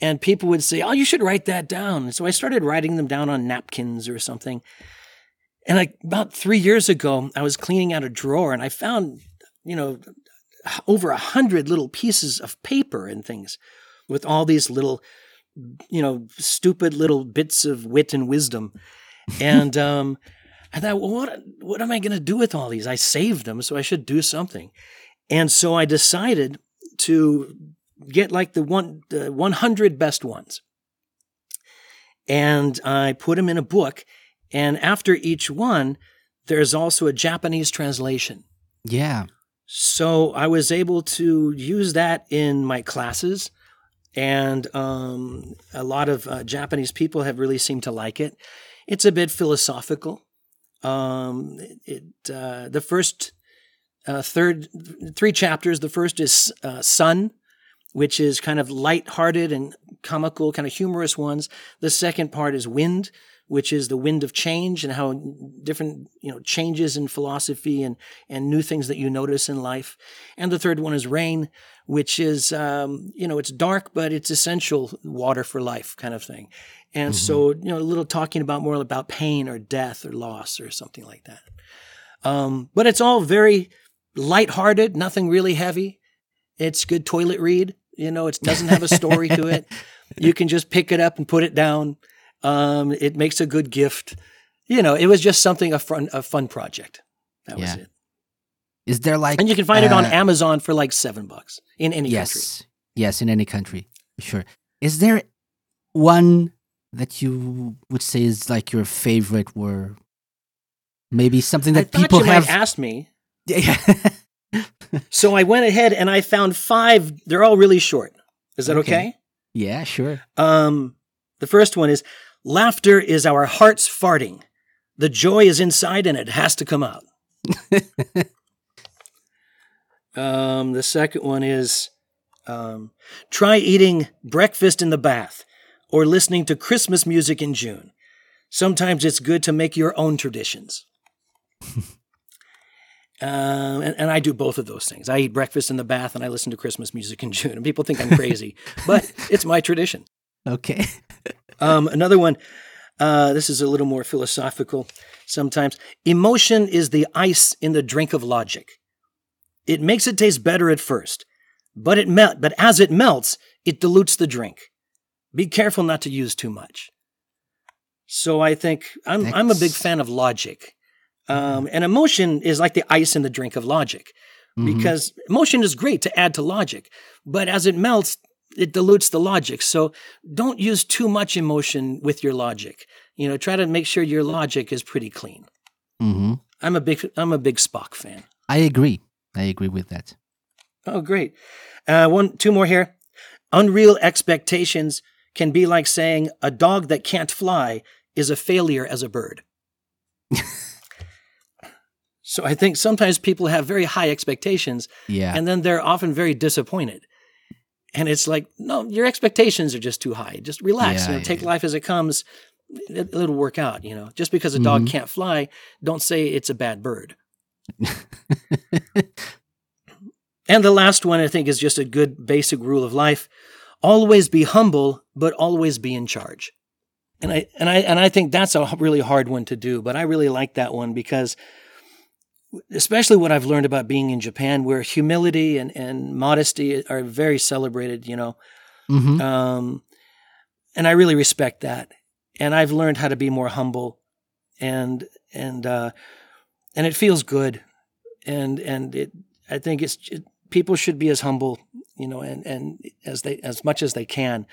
and people would say, "Oh, you should write that down." So I started writing them down on napkins or something. And like about 3 years ago, I was cleaning out a drawer and I found, you know, over a hundred little pieces of paper and things with all these little, you know, stupid little bits of wit and wisdom. And um, I thought, well, what what am I going to do with all these? I saved them, so I should do something. And so I decided to get like the one the 100 best ones. And I put them in a book and after each one there's also a Japanese translation. Yeah. So I was able to use that in my classes, and um, a lot of uh, Japanese people have really seemed to like it. It's a bit philosophical. Um, it uh, the first uh, third three chapters. The first is uh, Sun, which is kind of light-hearted and comical, kind of humorous ones. The second part is Wind, which is the wind of change and how different you know changes in philosophy and and new things that you notice in life. And the third one is Rain, which is um, you know it's dark but it's essential water for life kind of thing. And mm-hmm. so you know a little talking about more about pain or death or loss or something like that. Um, but it's all very lighthearted, nothing really heavy. It's good toilet read. You know, it doesn't have a story to it. [laughs] You can just pick it up and put it down. Um, it makes a good gift. You know, it was just something a fun a fun project. That yeah. was it. Is there like and you can find uh, it on uh, Amazon for like seven bucks in any yes, country. Yes, in any country, sure. Is there one that you would say is like your favorite, or maybe something that people have asked me? Yeah. [laughs] so I went ahead and I found five. They're all really short. Is that okay? okay? Yeah, sure. Um, the first one is laughter is our hearts farting. The joy is inside and it has to come out. [laughs] um, the second one is um, try eating breakfast in the bath or listening to Christmas music in June. Sometimes it's good to make your own traditions. Uh, [laughs] and, and, I do both of those things. I eat breakfast in the bath and I listen to Christmas music in June. And people think I'm crazy, but [laughs] it's my tradition. Okay. Um, another one. Uh, this is a little more philosophical sometimes. Emotion is the ice in the drink of logic. It makes it taste better at first, but it melt. But as it melts, it dilutes the drink. Be careful not to use too much. So I think I'm I'm a big fan of logic. Um, and emotion is like the ice in the drink of logic mm-hmm. because emotion is great to add to logic, but as it melts, it dilutes the logic. So don't use too much emotion with your logic. You know, try to make sure your logic is pretty clean. Mm-hmm. I'm a big I'm a big Spock fan. I agree. I agree with that. Oh, great. Uh, one, two more here. Unreal expectations can be like saying a dog that can't fly is a failure as a bird. [laughs] So I think sometimes people have very high expectations. Yeah. And then they're often very disappointed. And it's like, no, your expectations are just too high. Just relax. Yeah, you know, take yeah. life as it comes. It, will work out. You know, just because a dog mm-hmm. can't fly, don't say it's a bad bird. [laughs] and the last one, I think, is just a good basic rule of life: always be humble, but always be in charge. And I and I and I think that's a really hard one to do. But I really like that one because especially what I've learned about being in Japan, where humility and, and modesty are very celebrated, you know. Mm-hmm. Um, and I really respect that. And I've learned how to be more humble and, and, uh, and it feels good. And, and it, I think it's, it, people should be as humble, you know, and, and as they, as much as they can.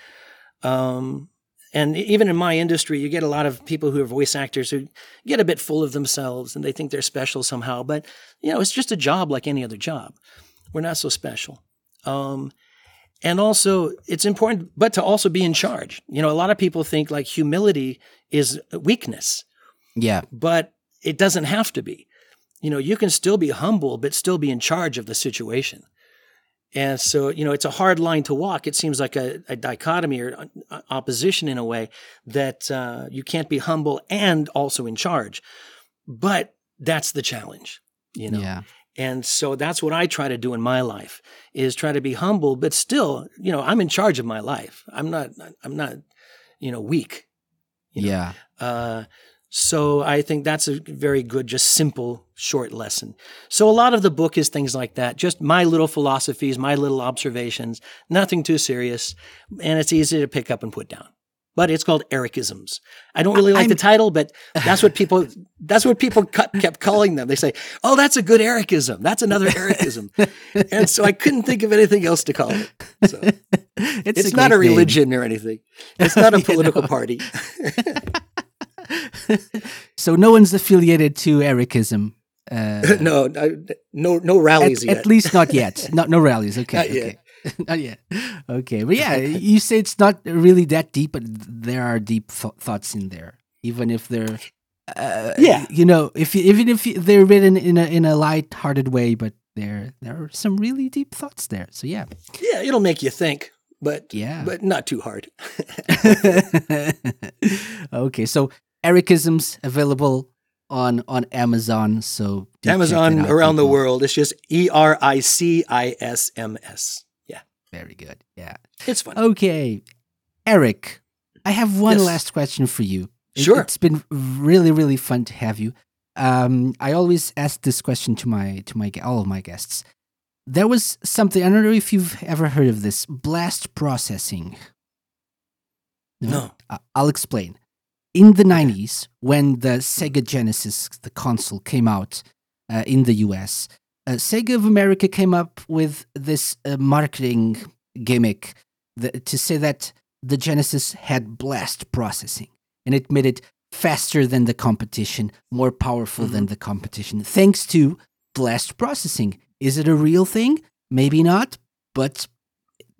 Um, and even in my industry, you get a lot of people who are voice actors who get a bit full of themselves and they think they're special somehow. But, you know, it's just a job like any other job. We're not so special. Um, and also, it's important, but to also be in charge. You know, a lot of people think like humility is weakness. Yeah. But it doesn't have to be. You know, you can still be humble, but still be in charge of the situation. And so, you know, it's a hard line to walk. It seems like a, a dichotomy or uh, opposition in a way that uh, you can't be humble and also in charge. But that's the challenge, you know. Yeah. And so that's what I try to do in my life is try to be humble, but still, you know, I'm in charge of my life. I'm not, I'm not, you know, weak. You know? Yeah. Uh, so I think that's a very good, just simple, short lesson. So a lot of the book is things like that, just my little philosophies, my little observations, nothing too serious, and it's easy to pick up and put down. but it's called Ericisms. I don't really like I'm- the title, but that's what people [laughs] that's what people cu- kept calling them. They say, "Oh, that's a good Ericism. That's another Ericism," [laughs] and so I couldn't think of anything else to call it. So [laughs] It's, it's not a great name. religion or anything. It's not a You political know. party. [laughs] So no one's affiliated to Ericism. Uh, [laughs] no, no, no, rallies at, yet. at least not yet. [laughs] Not no rallies. Okay. Not okay. not yet. Okay, but yeah, you say it's not really that deep, but there are deep th- thoughts in there, even if they're. Uh, Yeah. you know, if even if they're written in a in a light-hearted way, but there there are some really deep thoughts there. So yeah, yeah, it'll make you think, but yeah. but not too hard. okay, so Ericisms available on on Amazon. So Amazon out, around the world. It's just E R I C I S M S. Yeah, Very good. Yeah. it's fun. Okay, Eric, I have one Yes. last question for you. It- Sure. it's been really really fun to have you. Um, I always ask this question to my to my all of my guests. There was something I don't know if you've ever heard of this blast processing. No. I- I'll explain. In the 90s, when the Sega Genesis, the console, came out uh, in the US, uh, Sega of America came up with this uh, marketing gimmick that, to say that the Genesis had blast processing and it made it faster than the competition, more powerful than the competition, thanks to blast processing. Is it a real thing? Maybe not, but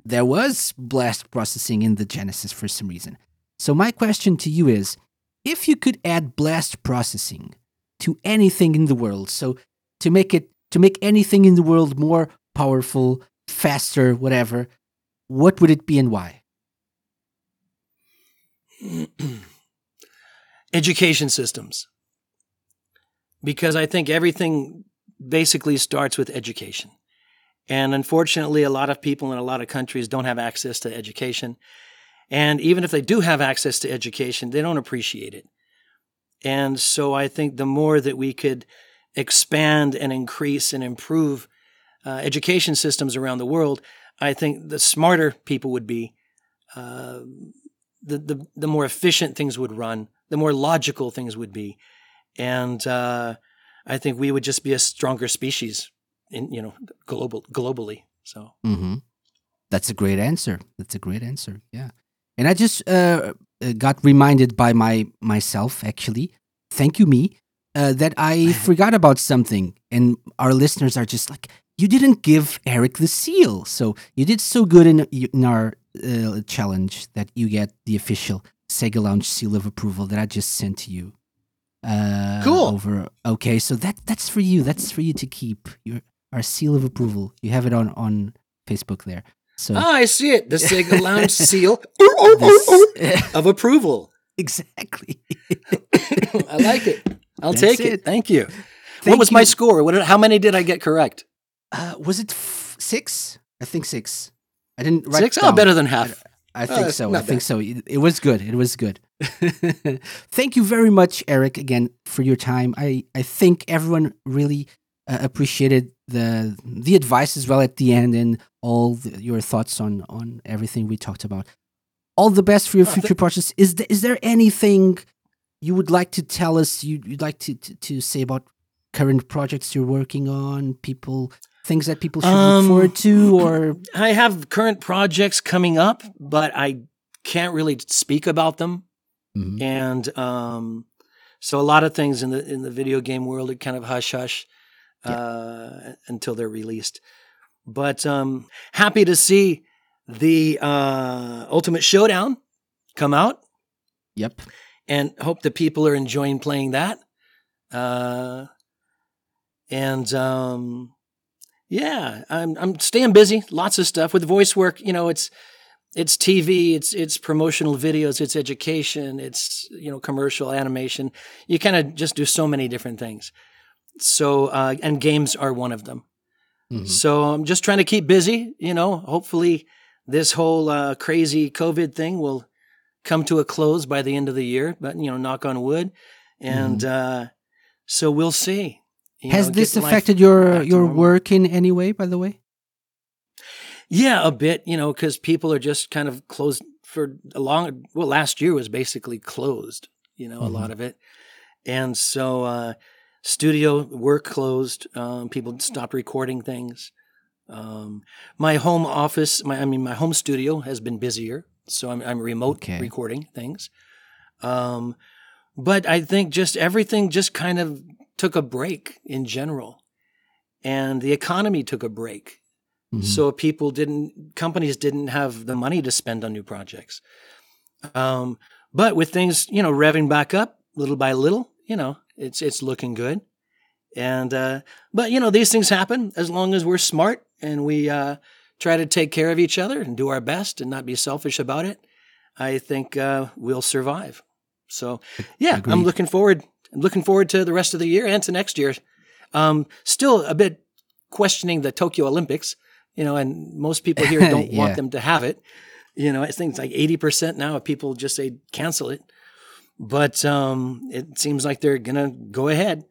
there was blast processing in the Genesis for some reason. So, my question to you is if you could add blast processing to anything in the world, so to make it, to make anything in the world more powerful, faster, whatever, what would it be and why? [clears throat] Education systems. Because I think everything basically starts with education. And unfortunately, a lot of people in a lot of countries don't have access to education. And even if they do have access to education, they don't appreciate it. And so I think the more that we could expand and increase and improve uh, education systems around the world, I think the smarter people would be, uh, the, the, the more efficient things would run, the more logical things would be. And uh, I think we would just be a stronger species in, you know, global, globally. So. Mm-hmm. That's a great answer. That's a great answer. Yeah. And I just uh, uh, got reminded by my myself actually. Thank you, me, uh, that I [laughs] forgot about something, and our listeners are just like, "You didn't give Eric the seal." So you did so good in in our uh, challenge that you get the official Sega Lounge seal of approval that I just sent to you. Uh, Cool. Over. Okay, so that that's for you. That's for you to keep. Your our seal of approval. You have it on on Facebook there. So Ah, I see it. The [laughs] Sega Lounge seal [laughs] [laughs] of approval. exactly. I like it. I'll That's take it. it. Thank you. Thank what was my score? What how many did I get correct? Uh, was it f- six? I think six. I didn't write Six? Oh, down. better than half. I Oh, think that's so. I not think bad. so. It, it was good. It was good. Thank you very much, Eric, again for your time. I I think everyone really uh, appreciated the the advice as well at the end and all the, your thoughts on on everything we talked about. All the best for your Oh, future projects. Is th- is there anything you would like to tell us? You, you'd like to, to to say about current projects you're working on? People things that people should look Um, forward to, or I have current projects coming up, but I can't really speak about them. Mhm. And um, so a lot of things in the in the video game world are kind of hush hush uh, until they're released. But um, happy to see the uh, Ultimate Showdown come out, yep. and hope the people are enjoying playing that. Uh, and um, yeah, I'm I'm staying busy. Lots of stuff with voice work. You know, it's it's TV, it's it's promotional videos, it's education, it's you know commercial animation. You kind of just do so many different things. So uh, and games are one of them. Mhm. So I'm just trying to keep busy. You know, hopefully this whole uh, crazy COVID thing will come to a close by the end of the year. But you know, knock on wood. And uh, so we'll see. You Has know, this affected your your normal. work in any way? By the way. Yeah, a bit, you know, because people are just kind of closed for a long well last year was basically closed. You know, Mhm. a lot of it, and so uh, studio work closed. Um, people stopped recording things. Um, my home office, my I mean, my home studio has been busier, so I'm, I'm remote Okay. recording things. Um, but I think just everything just kind of took a break in general, and the economy took a break. Mhm. So people didn't, companies didn't have the money to spend on new projects. Um, but with things, you know, revving back up little by little, you know, it's it's looking good. And uh, but you know, these things happen as long as we're smart and we uh, try to take care of each other and do our best and not be selfish about it. I think uh, we'll survive. So yeah, I'm looking forward. I'm looking forward to the rest of the year and to next year. Um, still a bit questioning the Tokyo Olympics, you know, and most people here [laughs] don't Yeah. want them to have it. You know, I think it's like 80% now of people just say cancel it. But um, it seems like they're going to go ahead.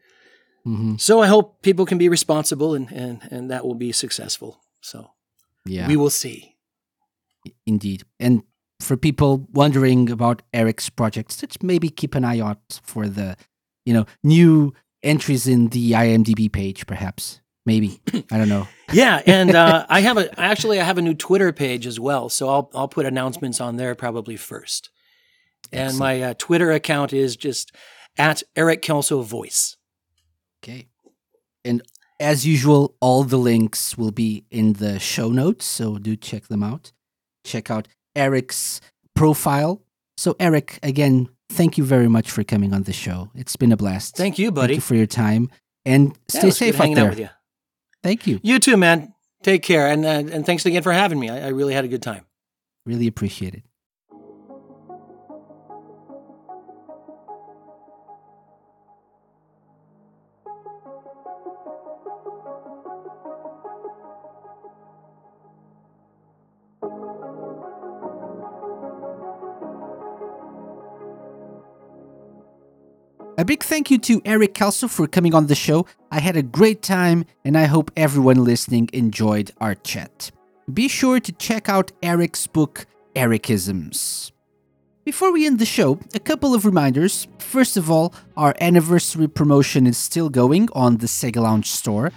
Mhm. So I hope people can be responsible and, and, and that will be successful. So Yeah. we will see. Indeed. And for people wondering about Eric's projects, let's maybe keep an eye out for the, you know, new entries in the IMDb page, perhaps. Maybe. I don't know. [laughs] Yeah, and uh, I have a actually I have a new Twitter page as well, so I'll I'll put announcements on there probably first. And Excellent. my uh, Twitter account is just at Eric Kelso Voice. Okay. And as usual, all the links will be in the show notes, so do check them out. Check out Eric's profile. So, Eric, again, thank you very much for coming on the show. It's been a blast. Thank you, buddy. Thank you for your time. And stay good safe out there. with you. Thank you. You too, man. Take care, and uh, and thanks again for having me. I, I really had a good time. Really appreciate it. Big thank you to Eric Kelso for coming on the show. I had a great time, and I hope everyone listening enjoyed our chat. Be sure to check out Eric's book, Ericisms. Before we end the show, a couple of reminders. First of all, our anniversary promotion is still going on the Sega Lounge store.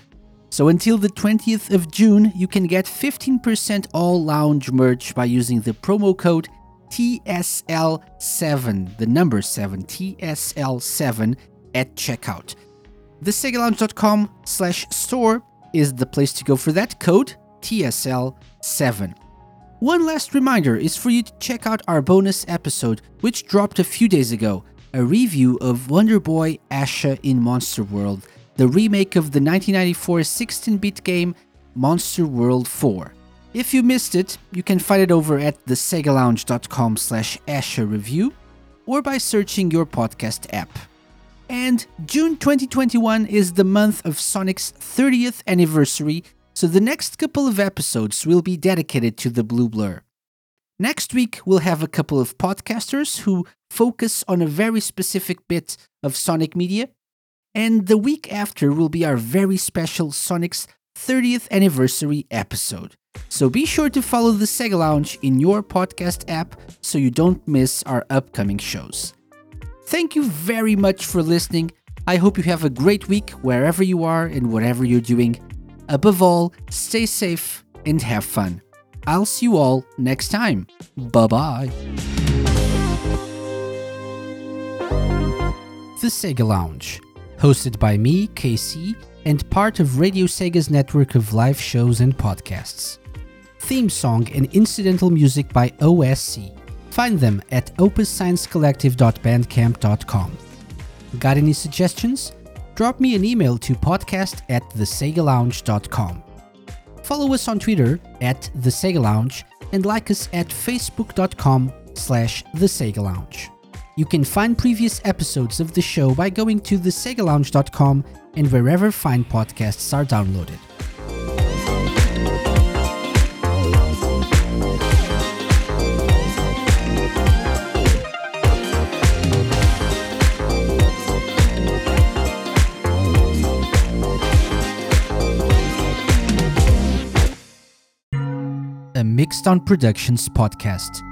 So until the 20th of June, you can get 15% all lounge merch by using the promo code TSL7, the number 7, TSL7 at checkout. TheSegaLounge.com slash store is the place to go for that code, TSL7. One last reminder is for you to check out our bonus episode, which dropped a few days ago, a review of Wonder Boy Asha in Monster World, the remake of the 1994 16-bit game Monster World 4. If you missed it, you can find it over at thesegalounge.com slash Asha review or by searching your podcast app. And June 2021 is the month of Sonic's 30th anniversary, so the next couple of episodes will be dedicated to the Blue Blur. Next week, we'll have a couple of podcasters who focus on a very specific bit of Sonic media. And the week after will be our very special Sonic's 30th anniversary episode. So be sure to follow the Sega Lounge in your podcast app so you don't miss our upcoming shows. Thank you very much for listening. I hope you have a great week wherever you are and whatever you're doing. Above all, stay safe and have fun. I'll see you all next time. Bye bye. The Sega Lounge, hosted by me, KC, and part of Radio Sega's network of live shows and podcasts. Theme song and incidental music by OSC. Find them at opussciencecollective.bandcamp.com. Got any suggestions? Drop me an email to podcast at thesegalounge.com. Follow us on Twitter at The Sega Lounge and like us at facebook.com slash The Sega Lounge. You can find previous episodes of the show by going to thesegalounge.com and wherever fine podcasts are downloaded. A Mixed On Productions podcast.